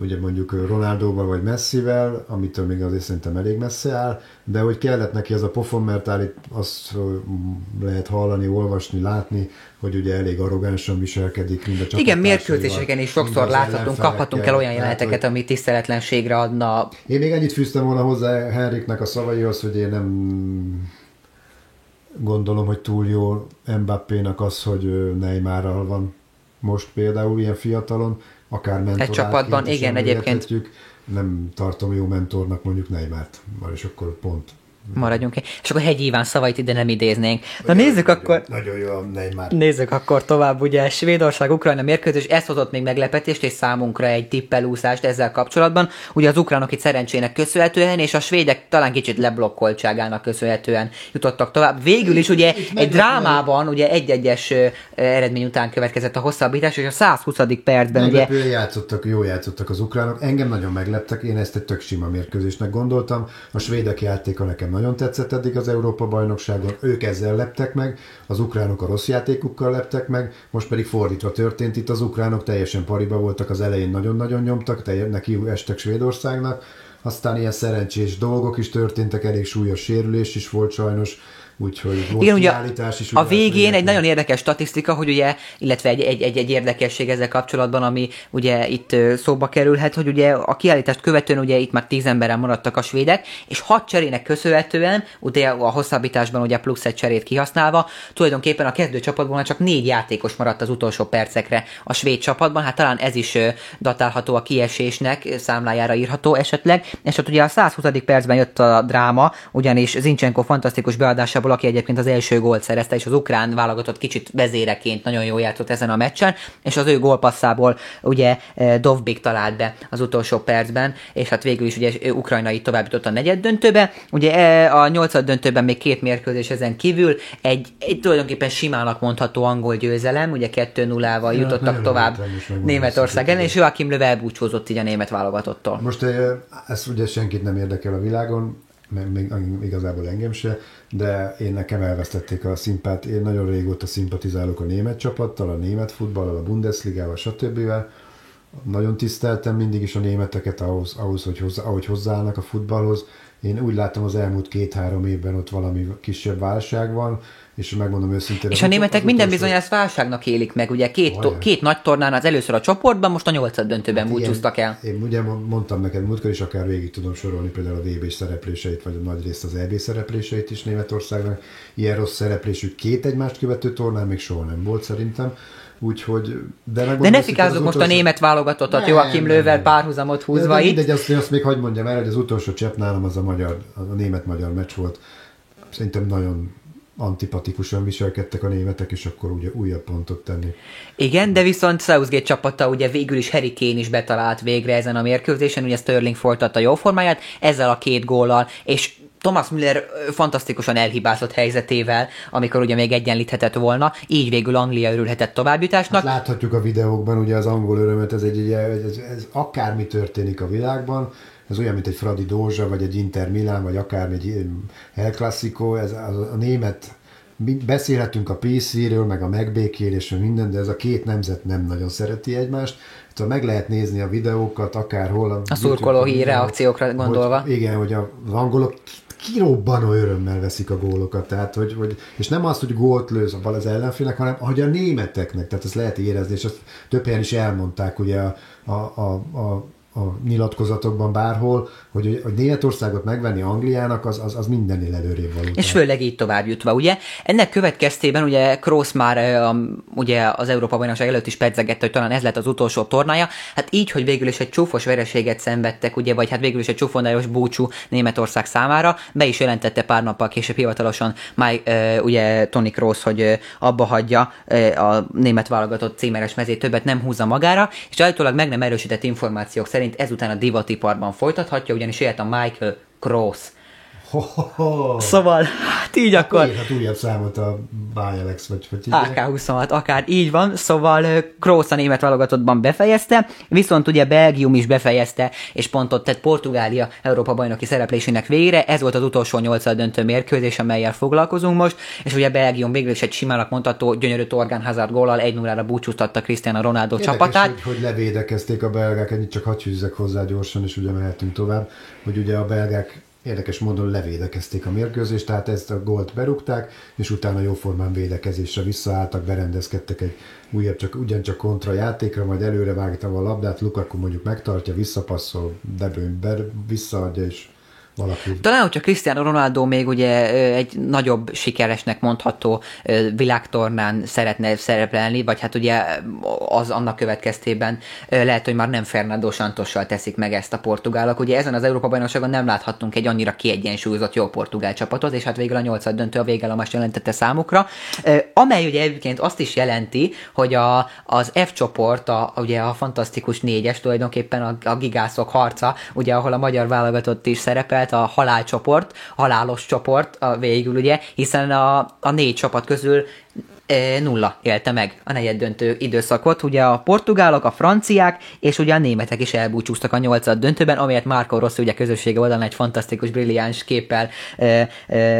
ugye mondjuk Ronaldóval vagy Messivel, amitől még azért szerintem elég messze áll, de hogy kellett neki ez a pofon, mert állít azt lehet hallani, olvasni, látni, hogy ugye elég arrogánsan viselkedik, mind a Igen, mérkőzéseken is sokszor láthatunk, kaphatunk el olyan jeleneteket, hogy... ami tiszteletlenségre adna. Én még ennyit fűztem volna hozzá Henriknek a szavaihoz, hogy én nem gondolom, hogy túl jó Mbappénak az, hogy Neymarral van most például ilyen fiatalon, akár mentorát. Egy csapatban, igen, egyébként. Nem tartom jó mentornak mondjuk Neymart, már és akkor pont maradjunk. És akkor Hegy Iván szavait ide nem idéznénk. Na nézzük akkor... Nagyon jó a Neymar. Nézzük akkor tovább, ugye Svédország-Ukrajna mérkőzés, ez hozott még meglepetést és számunkra egy tippelúszást ezzel kapcsolatban. Ugye az ukránok itt szerencsének köszönhetően, és a svédek talán kicsit leblokkoltságának köszönhetően jutottak tovább. Végül is ugye egy drámában, ugye egy-egyes eredmény után következett a hosszabbítás, és a 120. percben ugye... játszottak, jó játszottak az ukránok. Engem nagyon megleptek, én ezt egy tök sima mérkőzésnek gondoltam. A svédek játéka nekem nagyon tetszett eddig az Európa-bajnokságon, ők ezzel leptek meg, az ukránok a rossz játékukkal leptek meg, most pedig fordítva történt, itt az ukránok teljesen pariba voltak az elején, nagyon-nagyon nyomtak, neki estek Svédországnak, aztán ilyen szerencsés dolgok is történtek, elég súlyos sérülés is volt sajnos, Úgyhogy volt Igen, ugye is. A végén egy nagyon érdekes statisztika, hogy ugye, illetve egy, egy, egy, egy érdekesség ezzel kapcsolatban, ami ugye itt szóba kerülhet, hogy ugye a kiállítást követően ugye itt már tíz emberen maradtak a svédek, és hat cserének köszönhetően, ugye a hosszabbításban ugye plusz egy cserét kihasználva, tulajdonképpen a kezdő csapatban csak négy játékos maradt az utolsó percekre a svéd csapatban, hát talán ez is datálható a kiesésnek, számlájára írható esetleg, és ott ugye a 120. percben jött a dráma, ugyanis Zincsenko fantasztikus beadásában Ausztriából, aki egyébként az első gólt szerezte, és az ukrán válogatott kicsit vezéreként nagyon jól játszott ezen a meccsen, és az ő gólpasszából ugye eh, Dovbik talált be az utolsó percben, és hát végül is ugye ukrajnai tovább jutott a negyed döntőbe. Ugye eh, a nyolcad döntőben még két mérkőzés ezen kívül, egy, egy tulajdonképpen simának mondható angol győzelem, ugye 2-0-val ja, jutottak tovább Németország ellen, és Joachim Löw elbúcsúzott így a német válogatottól. Most eh, ez ugye senkit nem érdekel a világon, még igazából engem se, de én nekem elvesztették a szimpát. Én nagyon régóta szimpatizálok a német csapattal, a német futballal, a Bundesligával, stb. Nagyon tiszteltem mindig is a németeket ahhoz, ahhoz hogy hozzá, ahogy hozzáállnak a futballhoz. Én úgy látom az elmúlt két-három évben ott valami kisebb válság van, és megmondom őszintén. És a németek minden bizony ezt válságnak élik meg, ugye két, to, két nagy tornán az először a csoportban, most a nyolcad döntőben hát búcsúztak el. Én ugye mondtam neked múltkor is, akár végig tudom sorolni például a VB szerepléseit, vagy a nagy részt az EB szerepléseit is Németországnak. Ilyen rossz szereplésük két egymást követő tornán még soha nem volt szerintem. Úgyhogy, de, de ne fikázzuk most utolsó... a német válogatottat Joachim Löwer párhuzamot húzva de, de itt. Mindegy, azt, azt még hagyd mondjam el, hogy az utolsó csepp nálam az a, magyar, a német-magyar meccs volt. Szerintem nagyon antipatikusan viselkedtek a németek, és akkor ugye újabb pontot tenni. Igen, de viszont Southgate csapata ugye végül is Harry Kane is betalált végre ezen a mérkőzésen, ugye Sterling folytatta jó formáját, ezzel a két góllal, és Thomas Müller fantasztikusan elhibázott helyzetével, amikor ugye még egyenlíthetett volna, így végül Anglia örülhetett továbbjutásnak. Hát láthatjuk a videókban ugye az angol örömet, ez egy, ez, ez, ez akármi történik a világban, ez olyan, mint egy Fradi Dózsa, vagy egy Inter Milán, vagy akár egy El Clasico, ez a, a német beszélhetünk a PC-ről, meg a megbékélésről, minden, de ez a két nemzet nem nagyon szereti egymást. Tehát meg lehet nézni a videókat, akárhol. A, a szurkolói reakciókra gondolva. Hogy, igen, hogy az angolok kirobbanó örömmel veszik a gólokat, tehát, hogy, hogy, és nem az, hogy gólt lőz az ellenfélnek, hanem hogy a németeknek, tehát ezt lehet érezni, és ezt több helyen is elmondták ugye a, a, a, a a nyilatkozatokban bárhol, hogy, hogy Németországot megvenni Angliának, az, az, az mindennél előrébb való. És főleg így tovább jutva, ugye? Ennek következtében ugye Kroos már ugye az Európa bajnokság előtt is pedzegette, hogy talán ez lett az utolsó tornája. Hát így, hogy végül is egy csúfos vereséget szenvedtek, ugye, vagy hát végül is egy csúfondályos búcsú Németország számára, be is jelentette pár nappal később hivatalosan már uh, ugye Tony Kroos, hogy abba hagyja a német válogatott címeres mezét, többet nem húzza magára, és állítólag meg nem erősített információk szerint szerint ezután a divatiparban folytathatja, ugyanis jöhet a Michael Cross. Szóval, hát így hát akkor... Hát újabb számot a Bajalex, vagy hogy AK-26, akár így van, szóval Kroos a német válogatottban befejezte, viszont ugye Belgium is befejezte, és pont ott tett Portugália Európa bajnoki szereplésének végére, ez volt az utolsó nyolcad döntő mérkőzés, amelyel foglalkozunk most, és ugye Belgium végül is egy simának mondható gyönyörű Torgán Hazard gólal egy 0 búcsúztatta Cristiano Ronaldo Érdekes, csapatát. Hogy, hogy levédekezték a belgák, ennyit csak hadd hozzá gyorsan, és ugye mehetünk tovább, hogy ugye a belgák érdekes módon levédekezték a mérkőzést, tehát ezt a gólt berúgták, és utána jóformán védekezésre visszaálltak, berendezkedtek egy újabb, csak ugyancsak kontra játékra, majd előre vágta a labdát, Lukaku mondjuk megtartja, visszapasszol, Debőn visszaadja, és valaki. Talán, hogyha Cristiano Ronaldo még ugye egy nagyobb sikeresnek mondható világtornán szeretne szerepelni, vagy hát ugye az annak következtében lehet, hogy már nem Fernando Santossal teszik meg ezt a portugálok. Ugye ezen az Európa bajnokságon nem láthattunk egy annyira kiegyensúlyozott jó portugál csapatot, és hát végül a nyolcad döntő a végelomast jelentette számukra, amely ugye egyébként azt is jelenti, hogy a, az F csoport, a, ugye a fantasztikus négyes tulajdonképpen a, a gigászok harca, ugye ahol a magyar válogatott is szerepelt, a halálcsoport, halálos csoport a végül ugye, hiszen a, a négy csapat közül nulla élte meg a negyed döntő időszakot. Ugye a portugálok, a franciák és ugye a németek is elbúcsúztak a nyolcad döntőben, amelyet Marco Rossi ugye közössége oldalán egy fantasztikus, brilliáns képpel e, e,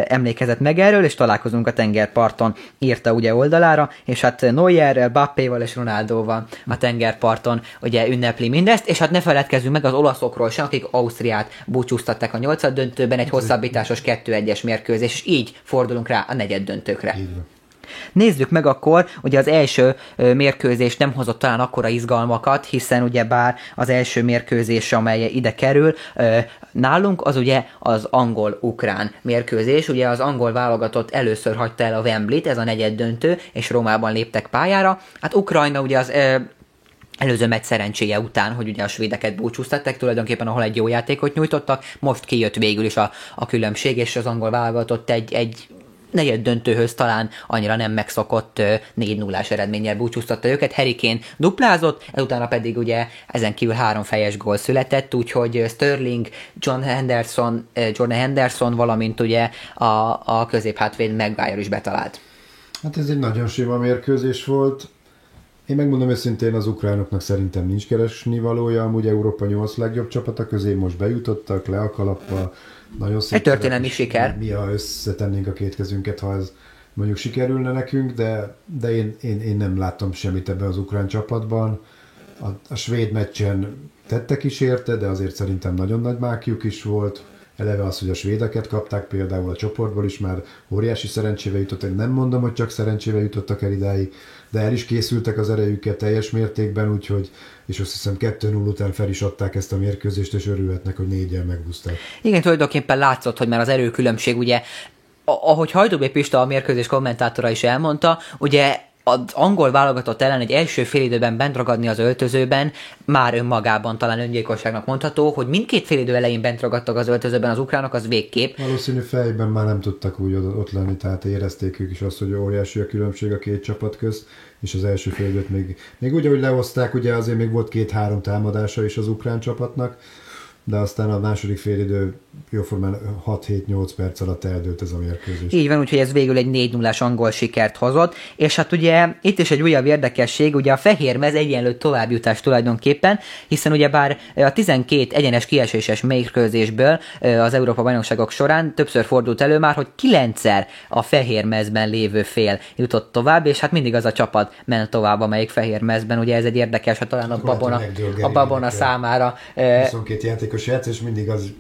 emlékezett meg erről, és találkozunk a tengerparton, írta ugye oldalára, és hát Neuerrel, Bappéval és Ronaldóval a tengerparton ugye ünnepli mindezt, és hát ne feledkezzünk meg az olaszokról sem, akik Ausztriát búcsúztatták a nyolcad döntőben, egy hosszabbításos 2-1-es mérkőzés, és így fordulunk rá a negyed döntőkre. Így Nézzük meg akkor, ugye az első mérkőzés nem hozott talán akkora izgalmakat, hiszen ugye bár az első mérkőzés, amely ide kerül, nálunk az ugye az angol-ukrán mérkőzés, ugye az angol válogatott először hagyta el a Wembley-t, ez a negyed döntő, és Rómában léptek pályára. Hát Ukrajna ugye az előző meccs szerencséje után, hogy ugye a svédeket búcsúztatták tulajdonképpen, ahol egy jó játékot nyújtottak, most kijött végül is a, a különbség, és az angol válogatott egy, egy negyed döntőhöz talán annyira nem megszokott 4 0 eredménnyel búcsúztatta őket. Herikén duplázott, utána pedig ugye ezen kívül három fejes gól született, úgyhogy Sterling, John Henderson, John Henderson, valamint ugye a, a középhátvéd Maguire is betalált. Hát ez egy nagyon sima mérkőzés volt. Én megmondom őszintén, az ukránoknak szerintem nincs keresni valója, amúgy Európa 8 legjobb csapata közé most bejutottak, le a kalappal, nagyon szép. Egy történelmi siker. Mi, ha összetennénk a két kezünket, ha ez mondjuk sikerülne nekünk, de, de én, én, én nem láttam semmit ebben az ukrán csapatban. A, a svéd meccsen tettek is érte, de azért szerintem nagyon nagy mákjuk is volt. Eleve az, hogy a svédeket kapták például a csoportból is már óriási szerencsével jutottak. Nem mondom, hogy csak szerencsével jutottak el idáig, de el is készültek az erejükkel teljes mértékben, úgyhogy és azt hiszem 2-0 után fel is adták ezt a mérkőzést, és örülhetnek, hogy négyel megúzták. Igen, tulajdonképpen látszott, hogy már az erőkülönbség ugye ahogy Hajdubé Pista a mérkőzés kommentátora is elmondta, ugye az angol válogatott ellen egy első félidőben bent ragadni az öltözőben már önmagában talán öngyilkosságnak mondható, hogy mindkét félidő elején bent ragadtak az öltözőben az ukránok, az végkép. Valószínű fejben már nem tudtak úgy ott lenni, tehát érezték ők is azt, hogy óriási a különbség a két csapat közt, és az első félidőt még, még úgy, ahogy lehozták, ugye azért még volt két-három támadása is az ukrán csapatnak, de aztán a második félidő jóformán 6-7-8 perc alatt eldőlt ez a mérkőzés. Így van, úgyhogy ez végül egy 4 0 angol sikert hozott, és hát ugye itt is egy újabb érdekesség, ugye a fehér mez egyenlő továbbjutás tulajdonképpen, hiszen ugye bár a 12 egyenes kieséses mérkőzésből az Európa bajnokságok során többször fordult elő már, hogy kilencszer a fehér mezben lévő fél jutott tovább, és hát mindig az a csapat ment tovább, amelyik fehér mezben, ugye ez egy érdekes, hát talán a babona, a babona számára. 22 játékos játszott, és mindig az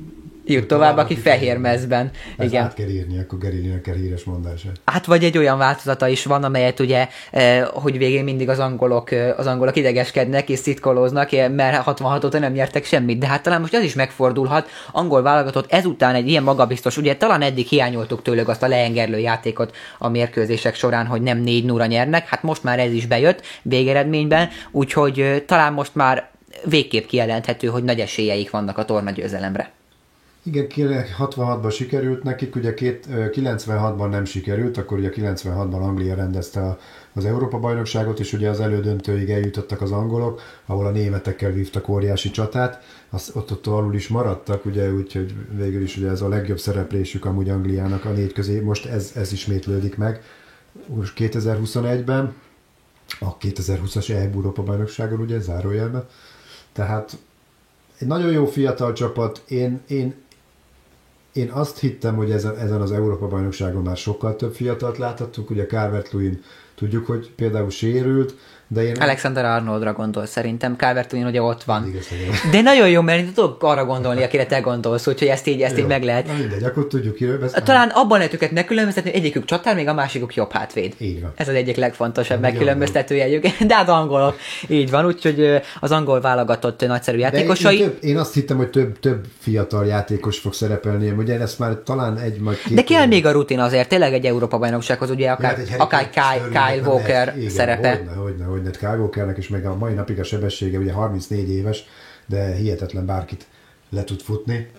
jut tovább, aki fehér mezben. Ezt Igen. át kell írni, akkor Gerilinek kell híres mondása. Hát vagy egy olyan változata is van, amelyet ugye, eh, hogy végén mindig az angolok, eh, az angolok idegeskednek és szitkolóznak, mert 66 óta nem nyertek semmit. De hát talán most ez is megfordulhat. Angol válogatott ezután egy ilyen magabiztos, ugye talán eddig hiányoltuk tőlük azt a leengerlő játékot a mérkőzések során, hogy nem 4 0 nyernek. Hát most már ez is bejött végeredményben, úgyhogy talán most már végképp kijelenthető, hogy nagy esélyeik vannak a tornagyőzelemre. Igen, 66-ban sikerült nekik, ugye 96-ban nem sikerült, akkor ugye 96-ban Anglia rendezte az Európa-bajnokságot, és ugye az elődöntőig eljutottak az angolok, ahol a németekkel vívtak óriási csatát, az, ott, ott alul is maradtak, ugye, úgyhogy végül is ugye ez a legjobb szereplésük amúgy Angliának a négy közé, most ez, ez ismétlődik meg. Most 2021-ben, a 2020-as Európa bajnokságon, ugye, zárójelben. Tehát egy nagyon jó fiatal csapat, én, én én azt hittem, hogy ezen, ezen az Európa-bajnokságon már sokkal több fiatalt láthattuk, ugye calvert tudjuk, hogy például sérült, de én... Alexander Arnoldra gondol szerintem, calvert ugye ott van. Igaz, De nagyon jó, mert tudok arra gondolni, akire te gondolsz, úgyhogy ezt így, ezt így meg lehet. Na mindegy, akkor tudjuk kiről. Talán abban lehet őket megkülönböztetni, hogy egyikük csatár, még a másikuk jobb hátvéd. Így van. Ez az egyik legfontosabb megkülönböztetőjegyük. De hát angolok. Így van, úgyhogy az angol válogatott nagyszerű De én, játékosai. több, én azt hittem, hogy több, több fiatal játékos fog szerepelni, ugye ezt már talán egy, majd két De kell még a rutin azért, tényleg egy Európa bajnoksághoz, ugye akár, Hát akár Sterlingnek Kyle Walker lehet- igen, szerepe. Hogyne, hogyne, hogyne. Kyle Walkernek is meg a mai napig a sebessége, ugye 34 éves, de hihetetlen bárkit le tud futni.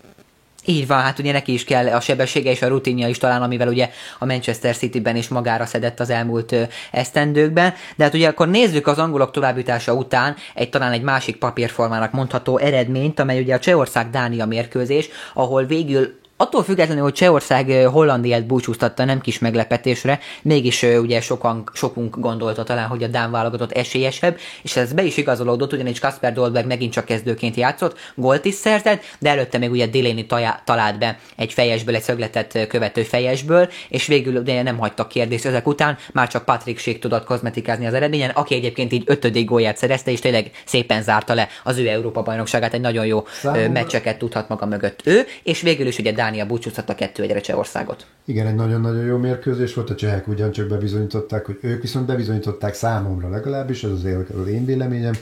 Így van, hát ugye neki is kell a sebessége és a rutinja is talán, amivel ugye a Manchester City-ben is magára szedett az elmúlt esztendőkben. De hát ugye akkor nézzük az angolok továbbjutása után egy talán egy másik papírformának mondható eredményt, amely ugye a Csehország-Dánia mérkőzés, ahol végül Attól függetlenül, hogy Csehország Hollandiát búcsúztatta nem kis meglepetésre, mégis ugye sokan, sokunk gondolta talán, hogy a Dán válogatott esélyesebb, és ez be is igazolódott, ugyanis Kasper Dolberg megint csak kezdőként játszott, gólt is szerzett, de előtte még ugye Delaney talált be egy fejesből, egy szögletet követő fejesből, és végül ugye nem hagytak kérdést ezek után, már csak Patrick Schick tudott kozmetikázni az eredményen, aki egyébként így ötödik gólját szerezte, és tényleg szépen zárta le az ő Európa bajnokságát, egy nagyon jó Számomra- meccseket tudhat maga mögött ő, és végül is ugye Dánia búcsúztatta kettő egyre Csehországot. Igen, egy nagyon-nagyon jó mérkőzés volt, a csehek ugyancsak bebizonyították, hogy ők viszont bebizonyították számomra legalábbis, ez az én véleményem,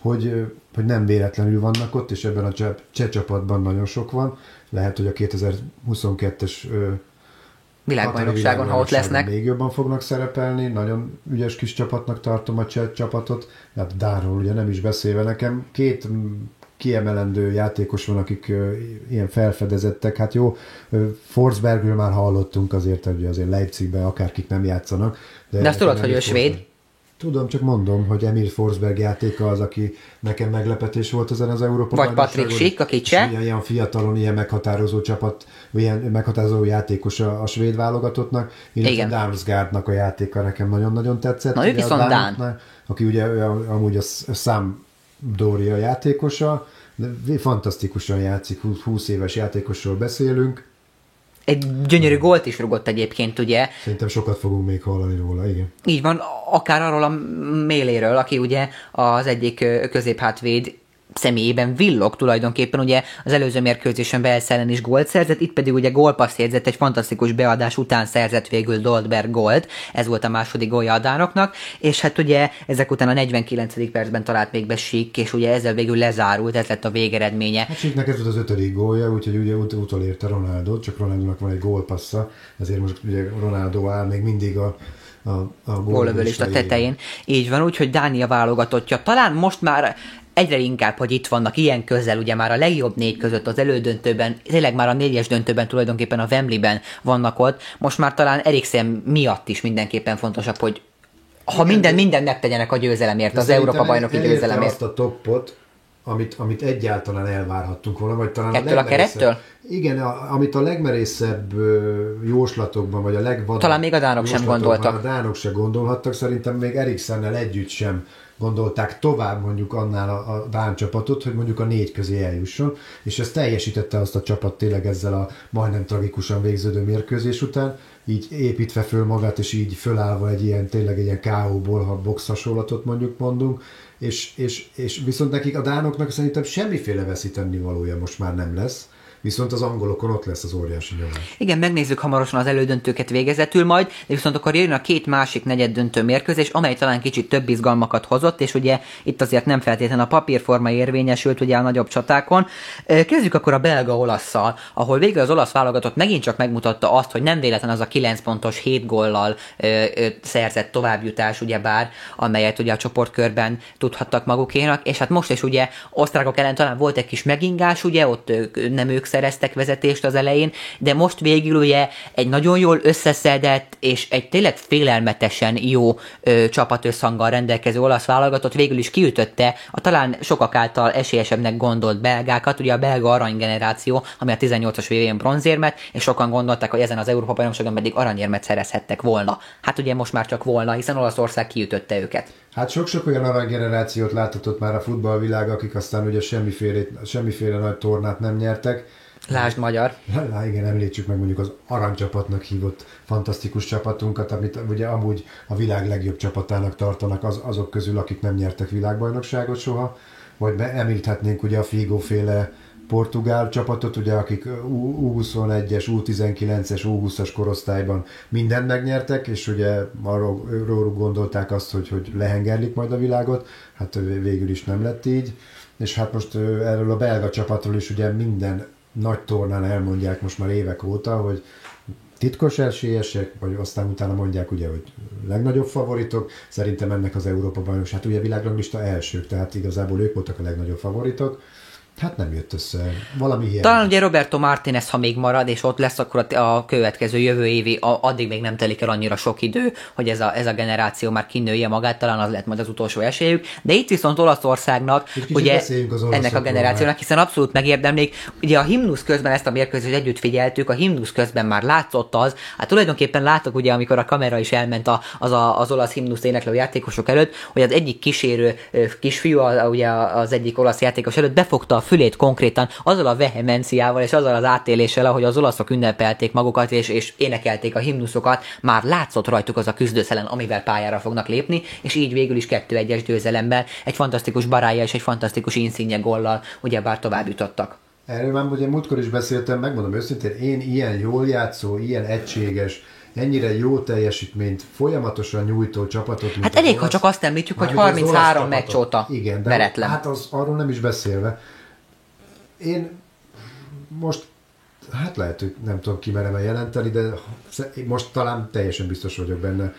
hogy, hogy nem véletlenül vannak ott, és ebben a cseh, cseh csapatban nagyon sok van. Lehet, hogy a 2022-es ö, Világbajnokságon, ha ott lesznek. Még jobban fognak szerepelni, nagyon ügyes kis csapatnak tartom a cseh csapatot, hát Dánról ugye nem is beszélve nekem. Két kiemelendő játékos van, akik ilyen felfedezettek. Hát jó, Forsbergről már hallottunk azért, hogy azért Leipzigben akárkik nem játszanak. De azt nekem tudod, hogy ő svéd? Tudom, csak mondom, hogy Emil Forsberg játéka az, aki nekem meglepetés volt ezen az Európa Vagy. Patrick Schick, aki cseh. Ilyen, ilyen fiatalon, ilyen meghatározó csapat, ilyen meghatározó játékos a, a svéd válogatottnak, illetve Igen. Damsgaardnak a játéka nekem nagyon-nagyon tetszett. Na, ő viszont Dán. Aki ugye amúgy a Sam Doria játékosa, de fantasztikusan játszik, 20 20 éves játékosról beszélünk. Egy gyönyörű gólt is rugott egyébként, ugye, Szerintem sokat fogunk még hallani róla, igen. Így van, akár arról a méléről, aki ugye az egyik középhátvéd személyében villog tulajdonképpen, ugye az előző mérkőzésen Belsz ellen is gólt szerzett, itt pedig ugye gólpassz jegyzett, egy fantasztikus beadás után szerzett végül Doldberg gólt, ez volt a második gólja a dánoknak, és hát ugye ezek után a 49. percben talált még be Schick, és ugye ezzel végül lezárult, ez lett a végeredménye. Hát Schicknek ez volt az ötödik gólja, úgyhogy ugye ut- utolérte Ronaldo, csak Ronaldónak van egy gólpassza, ezért most ugye Ronaldo áll még mindig a, a, a gólövőlista élén. tetején. Így van, úgyhogy Dánia válogatottja. Talán most már egyre inkább, hogy itt vannak ilyen közel, ugye már a legjobb négy között az elődöntőben, tényleg már a négyes döntőben tulajdonképpen a Wembleyben vannak ott, most már talán Eriksen miatt is mindenképpen fontosabb, hogy ha minden, minden megtegyenek a győzelemért, De az Európa bajnoki győzelemért. azt a toppot, amit, amit egyáltalán elvárhattunk volna, vagy talán Ettől a legmerészebb- kerettől? Igen, a, amit a legmerészebb jóslatokban, vagy a legvadabb Talán még a dánok sem gondoltak. A dánok sem gondolhattak, szerintem még Eriksennel együtt sem gondolták tovább mondjuk annál a, a Dán csapatot, hogy mondjuk a négy közé eljusson, és ez teljesítette azt a csapat tényleg ezzel a majdnem tragikusan végződő mérkőzés után, így építve föl magát, és így fölállva egy ilyen, tényleg egy ilyen ha box hasonlatot mondjuk mondunk, és, és, és viszont nekik a dánoknak szerintem semmiféle veszíteni valója most már nem lesz, viszont az angolokon ott lesz az óriási nyomás. Igen, megnézzük hamarosan az elődöntőket végezetül majd, de viszont akkor jön a két másik negyed döntő mérkőzés, amely talán kicsit több izgalmakat hozott, és ugye itt azért nem feltétlenül a papírforma érvényesült ugye a nagyobb csatákon. Kezdjük akkor a belga olasszal, ahol végül az olasz válogatott megint csak megmutatta azt, hogy nem véletlen az a 9 pontos 7 góllal ö, szerzett továbbjutás, ugye bár, amelyet ugye a csoportkörben tudhattak magukénak, és hát most is ugye osztrákok ellen talán volt egy kis megingás, ugye ott nem ők szereztek vezetést az elején, de most végül ugye egy nagyon jól összeszedett és egy tényleg félelmetesen jó ö, csapatösszhanggal rendelkező olasz válogatott végül is kiütötte a talán sokak által esélyesebbnek gondolt belgákat, ugye a belga aranygeneráció, ami a 18-as VVN bronzérmet, és sokan gondolták, hogy ezen az Európa bajnokságon pedig aranyérmet szerezhettek volna. Hát ugye most már csak volna, hiszen Olaszország kiütötte őket. Hát sok-sok olyan aranygenerációt láthatott már a futballvilág, akik aztán ugye semmiféle, semmiféle nagy tornát nem nyertek, Lásd magyar. Lá, igen, említsük meg mondjuk az aranycsapatnak hívott fantasztikus csapatunkat, amit ugye amúgy a világ legjobb csapatának tartanak az, azok közül, akik nem nyertek világbajnokságot soha. Vagy említhetnénk ugye a Figo féle portugál csapatot, ugye, akik U21-es, U19-es, U20-as korosztályban mindent megnyertek, és ugye arról gondolták azt, hogy, hogy lehengerlik majd a világot, hát végül is nem lett így, és hát most erről a belga csapatról is ugye minden nagy tornán elmondják most már évek óta, hogy titkos esélyesek, vagy aztán utána mondják ugye, hogy legnagyobb favoritok. Szerintem ennek az Európa bajnokság, hát ugye világranglista elsők, tehát igazából ők voltak a legnagyobb favoritok. Hát nem jött össze. Valami ilyen. Talán ugye Roberto Martinez, ha még marad, és ott lesz, akkor a következő jövő évi, addig még nem telik el annyira sok idő, hogy ez a, ez a generáció már kinője magát, talán az lett majd az utolsó esélyük. De itt viszont Olaszországnak, ugye ennek a generációnak, hiszen abszolút megérdemlik. Ugye a himnusz közben ezt a mérkőzést együtt figyeltük, a himnusz közben már látszott az, hát tulajdonképpen látok ugye, amikor a kamera is elment a, az, a, az olasz himnusz éneklő játékosok előtt, hogy az egyik kísérő kisfiú, ugye az egyik olasz játékos előtt befogta a fülét konkrétan azzal a vehemenciával és azzal az átéléssel, ahogy az olaszok ünnepelték magukat és, és énekelték a himnuszokat, már látszott rajtuk az a küzdőszelen, amivel pályára fognak lépni, és így végül is 2-1-es győzelemmel egy fantasztikus barája és egy fantasztikus inszínje gollal ugyebár tovább jutottak. Erről már ugye múltkor is beszéltem, megmondom őszintén, én ilyen jól játszó, ilyen egységes, ennyire jó teljesítményt folyamatosan nyújtó csapatot. Hát elég, ha csak azt említjük, hogy 33 meccs óta Igen, de veretlen. hát az, arról nem is beszélve. Én most, hát lehet, hogy nem tudom, ki merem jelenteni, de most talán teljesen biztos vagyok benne.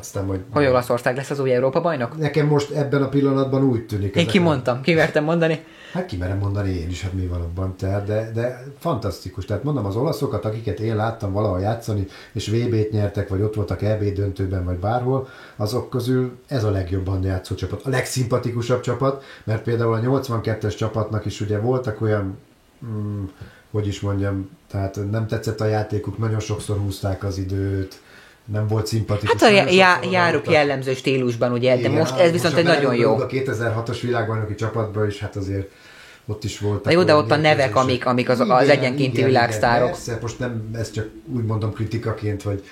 Aztán majd... Hogy Olaszország lesz az új Európa bajnok? Nekem most ebben a pillanatban úgy tűnik. Én kimondtam, kivertem mondani. Hát kimerem mondani én is, hát mi van abban. Tehát, de, de fantasztikus. Tehát mondom, az olaszokat, akiket én láttam valahol játszani, és VB-t nyertek, vagy ott voltak EB döntőben, vagy bárhol, azok közül ez a legjobban játszó csapat. A legszimpatikusabb csapat, mert például a 82-es csapatnak is ugye voltak olyan mm, hogy is mondjam, tehát nem tetszett a játékuk, nagyon sokszor húzták az időt, nem volt szimpatikus. Hát a já- járuk jellemző stílusban, ugye, Igen, de most ez viszont egy nagyon jó. A 2006-os világbajnoki csapatban is, hát azért ott is voltak. jó, de ott a nevek, amik, amik az, igen, az egyenkénti igen, világsztárok. Igen, persze, most nem, ez csak úgy mondom kritikaként, vagy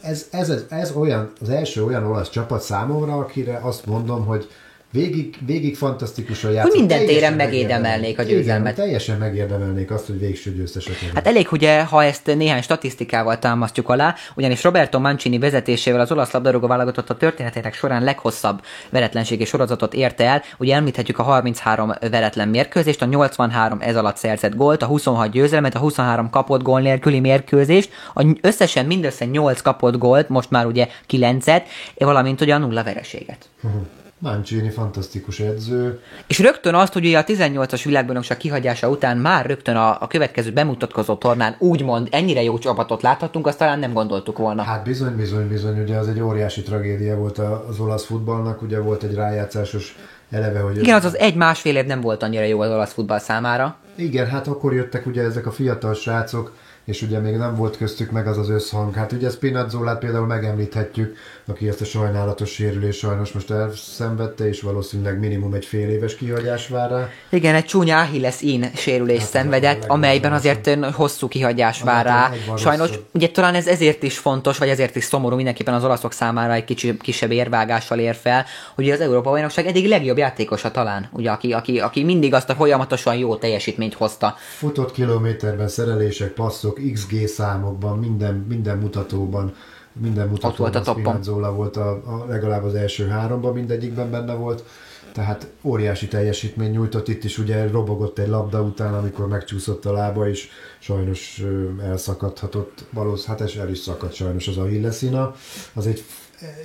ez, ez, ez, ez olyan, az első olyan olasz csapat számomra, akire azt mondom, hogy Végig, végig fantasztikusan játszott. Hogy minden téren megérdemelnék a győzelmet. Igen, teljesen megérdemelnék azt, hogy végső győztesek Hát elég, ugye, ha ezt néhány statisztikával támasztjuk alá, ugyanis Roberto Mancini vezetésével az olasz labdarúgó válogatott a történetének során leghosszabb veretlenségi sorozatot érte el. Ugye említhetjük a 33 veretlen mérkőzést, a 83 ez alatt szerzett gólt, a 26 győzelmet, a 23 kapott gól nélküli mérkőzést, a összesen mindössze 8 kapott gólt, most már ugye 9-et, valamint ugye a nulla vereséget. Uh-huh. Mancini fantasztikus edző. És rögtön azt, hogy ugye a 18-as világbajnokság kihagyása után már rögtön a, a következő bemutatkozó tornán úgymond ennyire jó csapatot láthatunk, azt talán nem gondoltuk volna. Hát bizony, bizony, bizony, ugye az egy óriási tragédia volt az olasz futballnak, ugye volt egy rájátszásos eleve, hogy... Igen, az az egy-másfél év nem volt annyira jó az olasz futball számára. Igen, hát akkor jöttek ugye ezek a fiatal srácok, és ugye még nem volt köztük meg az az összhang. Hát ugye Spinazzolát például megemlíthetjük, aki ezt a sajnálatos sérülés sajnos most elszenvedte, és valószínűleg minimum egy fél éves kihagyás vár rá. Igen, egy csúnya Achilles in sérülés hát szenvedett, amelyben azért hosszú kihagyás vár rá. Sajnos, ugye talán ez ezért is fontos, vagy ezért is szomorú mindenképpen az olaszok számára egy kicsi, kisebb érvágással ér fel, hogy az Európa bajnokság eddig legjobb játékosa talán, ugye, aki, aki, aki mindig azt a folyamatosan jó teljesítményt hozta. Futott kilométerben szerelések, passzok, XG számokban, minden, minden mutatóban minden mutatóban Ott volt a Spinazzola volt a, a, legalább az első háromban mindegyikben benne volt, tehát óriási teljesítmény nyújtott itt is, ugye robogott egy labda után, amikor megcsúszott a lába, és sajnos elszakadhatott, valószínűleg hát el is szakadt sajnos az a hilleszina. Az egy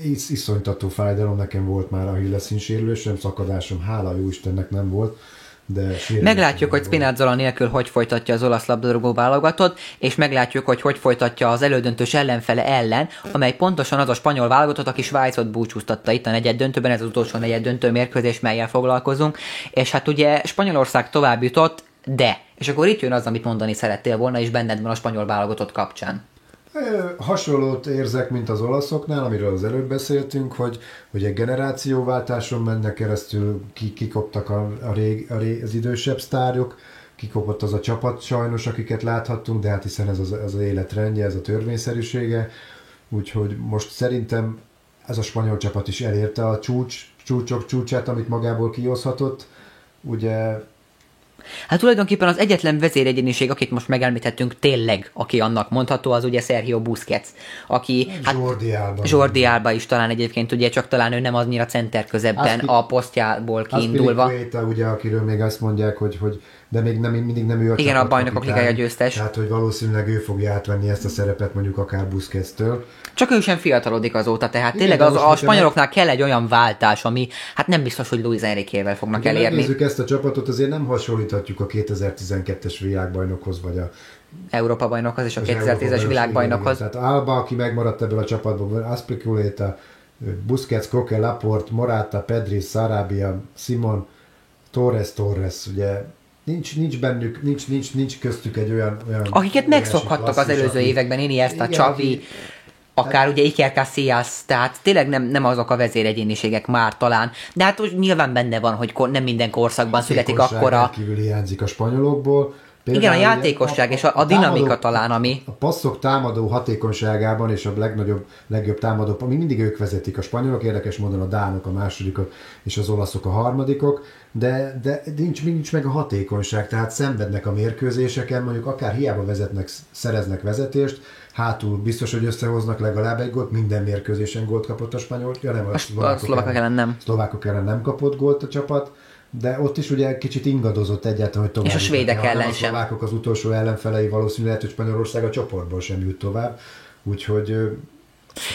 is, iszonytató fájdalom, nekem volt már a hilleszín sérülésem, szakadásom, hála jó Istennek nem volt, de meglátjuk, hogy Spinazzola nélkül hogy folytatja az olasz labdarúgó válogatott, és meglátjuk, hogy hogy folytatja az elődöntős ellenfele ellen, amely pontosan az a spanyol válogatott, aki Svájcot búcsúztatta itt a negyed döntőben, ez az utolsó negyed döntő mérkőzés, melyel foglalkozunk, és hát ugye Spanyolország tovább jutott, de, és akkor itt jön az, amit mondani szerettél volna, és benned van a spanyol válogatott kapcsán. Hasonlót érzek, mint az olaszoknál, amiről az előbb beszéltünk, hogy, egy generációváltáson mennek keresztül, ki, kikoptak a, a rég, a rég, az idősebb sztárok, kikopott az a csapat sajnos, akiket láthattunk, de hát hiszen ez az, az, az életrendje, ez a törvényszerűsége, úgyhogy most szerintem ez a spanyol csapat is elérte a csúcs, csúcsok csúcsát, amit magából kihozhatott. Ugye Hát tulajdonképpen az egyetlen vezéregyéniség, akit most megelmítettünk tényleg, aki annak mondható, az ugye Sergio Busquets, aki... Hát, Jordi Alba. Jordi Alba is talán egyébként, ugye csak talán ő nem annyira center közepben Aspi, a posztjából kiindulva. Aspilicueta, ugye, akiről még azt mondják, hogy, hogy de még nem, mindig nem ő a Igen, a bajnokok ligája győztes. Tehát, hogy valószínűleg ő fogja átvenni ezt a szerepet mondjuk akár Busquets-től. Csak ő sem fiatalodik azóta, tehát Igen, tényleg az, a spanyoloknál kell egy olyan váltás, ami hát nem biztos, hogy Luis Enriquével fognak Ugye elérni. Nézzük ezt a csapatot, azért nem hasonlíthatjuk a 2012-es világbajnokhoz, vagy a Európa bajnokhoz és a 2010-es világbajnokhoz. Tehát Alba, aki megmaradt ebből a csapatból, Aspiculeta, Busquets, Koke, Laport, Morata, Pedri, Sarabia, Simon, Torres, Torres, ugye nincs, nincs bennük, nincs, nincs, nincs köztük egy olyan... olyan Akiket megszokhattak az előző aki, években, én ezt a Csavi, akár ugye Iker Casillas, tehát tényleg nem, nem azok a vezéregyéniségek már talán, de hát úgy nyilván benne van, hogy nem minden korszakban születik akkora... kívül hiányzik a spanyolokból, Például Igen, a játékosság a, a, és a, a dinamika támadó, talán, ami... A passzok támadó hatékonyságában és a legnagyobb, legjobb támadó, ami mindig ők vezetik a spanyolok, érdekes módon a dánok a másodikok és az olaszok a harmadikok, de, de nincs, nincs meg a hatékonyság, tehát szenvednek a mérkőzéseken, mondjuk akár hiába vezetnek, szereznek vezetést, hátul biztos, hogy összehoznak legalább egy gólt, minden mérkőzésen gólt kapott a spanyol, ja nem, a, a szlovákok, szlovákok ellen nem. Szlovákok ellen nem kapott gólt a csapat, de ott is ugye kicsit ingadozott egyáltalán, hogy tovább. És a svédek ellen sem. A az utolsó ellenfelei valószínűleg, hogy Spanyolország a csoportból sem jut tovább. Úgyhogy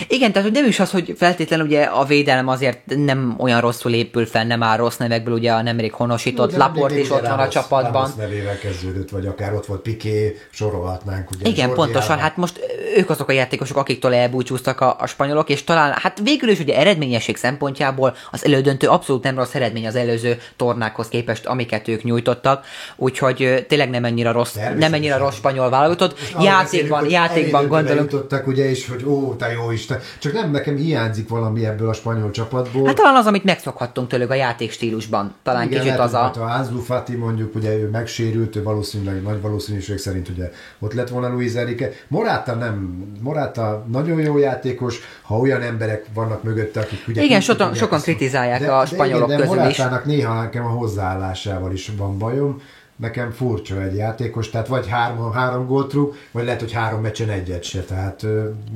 igen, tehát hogy nem is az, hogy feltétlenül ugye a védelem azért nem olyan rosszul épül fel, nem áll rossz nevekből, ugye a nemrég honosított Ugye, Laport is ott van a csapatban. Ramos nevével kezdődött, vagy akár ott volt Piqué, sorolhatnánk. Ugye, Igen, pontosan, hát most ők azok a játékosok, akiktől elbúcsúztak a, a spanyolok, és talán, hát végül is ugye eredményesség szempontjából az elődöntő abszolút nem rossz eredmény az előző tornákhoz képest, amiket ők nyújtottak, úgyhogy tényleg nem ennyire rossz, nem ennyire rossz spanyol válogatott. Játékban, játékban gondolom. ugye, és hogy ó, te jó Isten. Csak nem, nekem hiányzik valami ebből a spanyol csapatból. Hát talán az, amit megszokhattunk tőlük a játékstílusban. Talán Igen, kicsit az a... Hát a Anzlu Fati mondjuk, ugye ő megsérült, ő valószínűleg nagy valószínűség szerint ugye ott lett volna Luis Enrique. Morata nem, Morata nagyon jó játékos, ha olyan emberek vannak mögötte, akik ugye... Igen, sokan, sokan kritizálják de, a spanyolok de, igen, de közül is. néha nekem a hozzáállásával is van bajom nekem furcsa egy játékos, tehát vagy három, három gólt rúg, vagy lehet, hogy három meccsen egyet se, tehát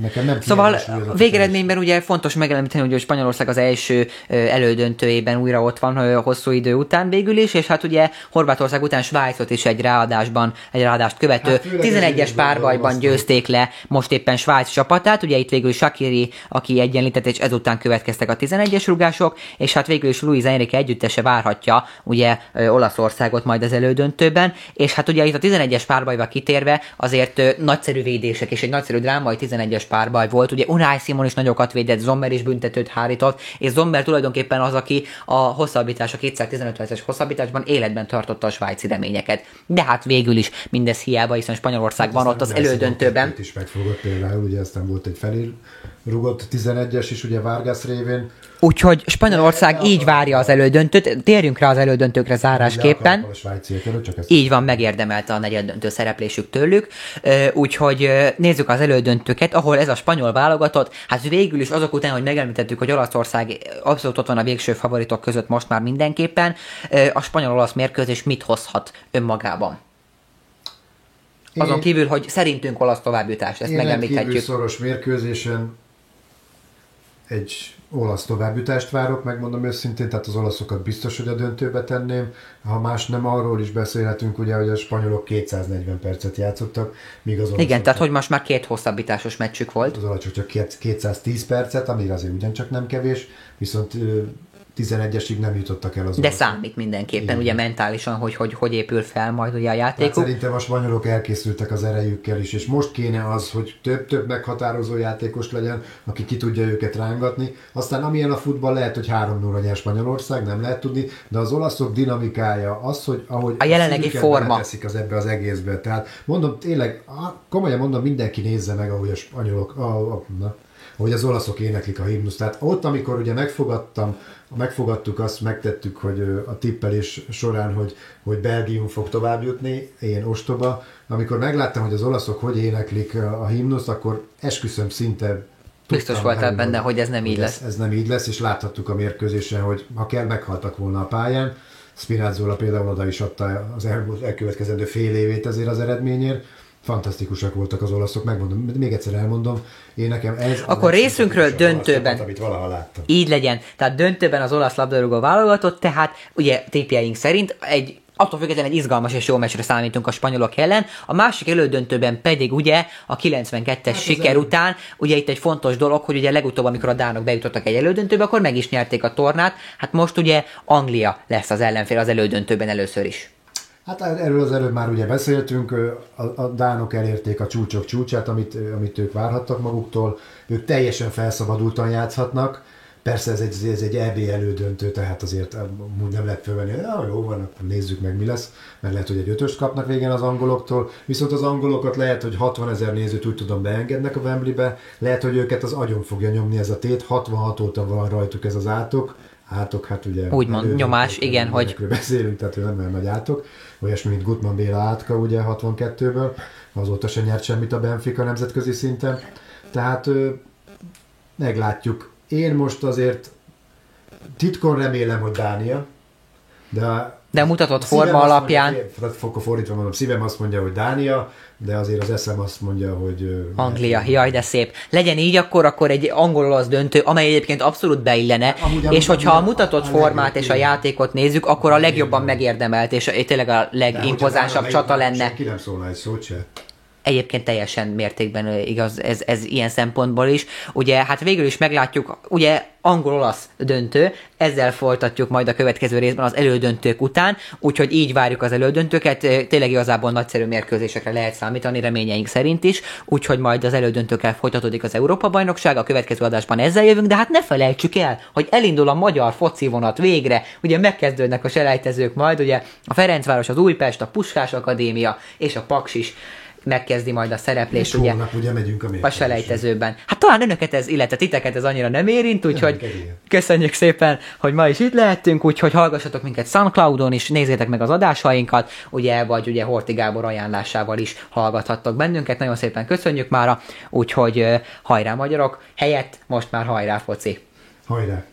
nekem nem Szóval végeredményben ugye fontos megemlíteni, hogy Spanyolország az első elődöntőjében újra ott van hosszú idő után végül is, és hát ugye Horvátország után Svájcot is egy ráadásban, egy ráadást követő hát 11-es párbajban győzték le most éppen Svájc csapatát, ugye itt végül Shakiri, aki egyenlített, és ezután következtek a 11-es rugások, és hát végül is Luis Enrique együttese várhatja ugye Olaszországot majd az elődöntő döntőben, és hát ugye itt a 11-es párbajba kitérve azért nagyszerű védések és egy nagyszerű drámai 11-es párbaj volt. Ugye Unai Simon is nagyokat védett, Zomber is büntetőt hárított, és Zomber tulajdonképpen az, aki a hosszabbítás, a 215 perces hosszabbításban életben tartotta a svájci reményeket. De hát végül is mindez hiába, hiszen Spanyolország hát van ott az elődöntőben. is megfogott például, ugye aztán volt egy felül rugott 11-es is, ugye Vargas révén. Úgyhogy Spanyolország így várja az elődöntőt. Térjünk rá az elődöntőkre zárásképpen. Így van, megérdemelte a negyeddöntő szereplésük tőlük. Úgyhogy nézzük az elődöntőket, ahol ez a spanyol válogatott, hát végül is azok után, hogy megemlítettük, hogy Olaszország abszolút ott van a végső favoritok között most már mindenképpen, a spanyol-olasz mérkőzés mit hozhat önmagában? Azon kívül, hogy szerintünk olasz továbbjutás, ezt megemlíthetjük. szoros mérkőzésen egy olasz továbbjutást várok, megmondom őszintén, tehát az olaszokat biztos, hogy a döntőbe tenném. Ha más nem, arról is beszélhetünk, ugye, hogy a spanyolok 240 percet játszottak, míg az olaszok... Igen, tehát hogy most már két hosszabbításos meccsük volt. Az olaszok csak 210 percet, ami azért ugyancsak nem kevés, viszont 11-esig nem jutottak el az De számít mindenképpen, Igen. ugye mentálisan, hogy, hogy hogy épül fel majd ugye a. Hát szerintem a spanyolok elkészültek az erejükkel is, és most kéne az, hogy több-több meghatározó játékos legyen, aki ki tudja őket rángatni. Aztán amilyen a futball lehet, hogy 3-0 nyer Spanyolország, nem lehet tudni, de az olaszok dinamikája, az, hogy ahogy a jelenlegi forma teszik az ebbe az egészbe. Tehát mondom, tényleg, komolyan mondom, mindenki nézze meg, ahogy a spanyolok, a, a, na, hogy az olaszok éneklik a himnusz. Tehát ott, amikor ugye megfogadtam, megfogadtuk azt, megtettük, hogy a tippelés során, hogy, hogy Belgium fog tovább jutni, én ostoba. Amikor megláttam, hogy az olaszok hogy éneklik a himnuszt, akkor esküszöm szinte Biztos voltál benne, hogy ez nem így lesz. Ez, ez nem így lesz, és láthattuk a mérkőzésen, hogy ha kell, meghaltak volna a pályán. Spinazzola például oda is adta az elkövetkezendő fél évét ezért az eredményért fantasztikusak voltak az olaszok, megmondom, még egyszer elmondom, én nekem ez... Akkor részünkről döntőben. Amit valaha láttam. Így legyen. Tehát döntőben az olasz labdarúgó válogatott, tehát ugye tépjeink szerint egy attól függetlenül egy izgalmas és jó meccsre számítunk a spanyolok ellen. A másik elődöntőben pedig ugye a 92-es hát siker elő... után, ugye itt egy fontos dolog, hogy ugye legutóbb, amikor a dánok bejutottak egy elődöntőbe, akkor meg is nyerték a tornát. Hát most ugye Anglia lesz az ellenfél az elődöntőben először is. Hát erről az előbb már ugye beszéltünk, a, a dánok elérték a csúcsok csúcsát, amit, amit ők várhattak maguktól, ők teljesen felszabadultan játszhatnak, Persze ez egy, ez egy EB elődöntő, tehát azért úgy nem lehet fölvenni, hogy ah, jó van, akkor nézzük meg mi lesz, mert lehet, hogy egy ötöst kapnak végén az angoloktól, viszont az angolokat lehet, hogy 60 ezer nézőt úgy tudom beengednek a Wembleybe, lehet, hogy őket az agyon fogja nyomni ez a tét, 66 óta van rajtuk ez az átok, átok, hát ugye... Úgymond nyomás, igen, hogy... Beszélünk, tehát ő nem olyan nagy átok, olyasmi, mint Gutman Béla átka, ugye 62-ből, azóta se nyert semmit a Benfica nemzetközi szinten, tehát meglátjuk, én most azért titkon remélem, hogy Dánia, de de mutatott forma alapján... Mondja, akkor fordítva mondom, szívem azt mondja, hogy Dánia, de azért az eszem azt mondja, hogy... Anglia, jaj, de szép. Legyen így, akkor akkor egy angol az döntő, amely egyébként abszolút beillene, amúgy, és hogyha a mutatott a formát és a játékot nézzük, akkor a legjobban megérdemelt, és tényleg a legimpozánsabb csata lenne. Ki nem szólna egy szót se. Egyébként teljesen mértékben igaz ez, ez ilyen szempontból is. Ugye, hát végül is meglátjuk, ugye angol-olasz döntő, ezzel folytatjuk majd a következő részben az elődöntők után, úgyhogy így várjuk az elődöntőket, tényleg igazából nagyszerű mérkőzésekre lehet számítani, reményeink szerint is, úgyhogy majd az elődöntőkkel folytatódik az Európa-bajnokság, a következő adásban ezzel jövünk, de hát ne felejtsük el, hogy elindul a magyar foci vonat végre, ugye megkezdődnek a selejtezők majd, ugye a Ferencváros, az Újpest, a Puskás Akadémia és a Paks is megkezdi majd a szereplés, ugye, hónap, ugye megyünk a, a selejtezőben. Hát talán önöket ez, illetve titeket ez annyira nem érint, úgyhogy köszönjük szépen, hogy ma is itt lehettünk, úgyhogy hallgassatok minket Soundcloudon is, nézzétek meg az adásainkat, ugye, vagy ugye Horti Gábor ajánlásával is hallgathattok bennünket, nagyon szépen köszönjük mára, úgyhogy hajrá magyarok, helyett most már hajrá foci. Hajrá!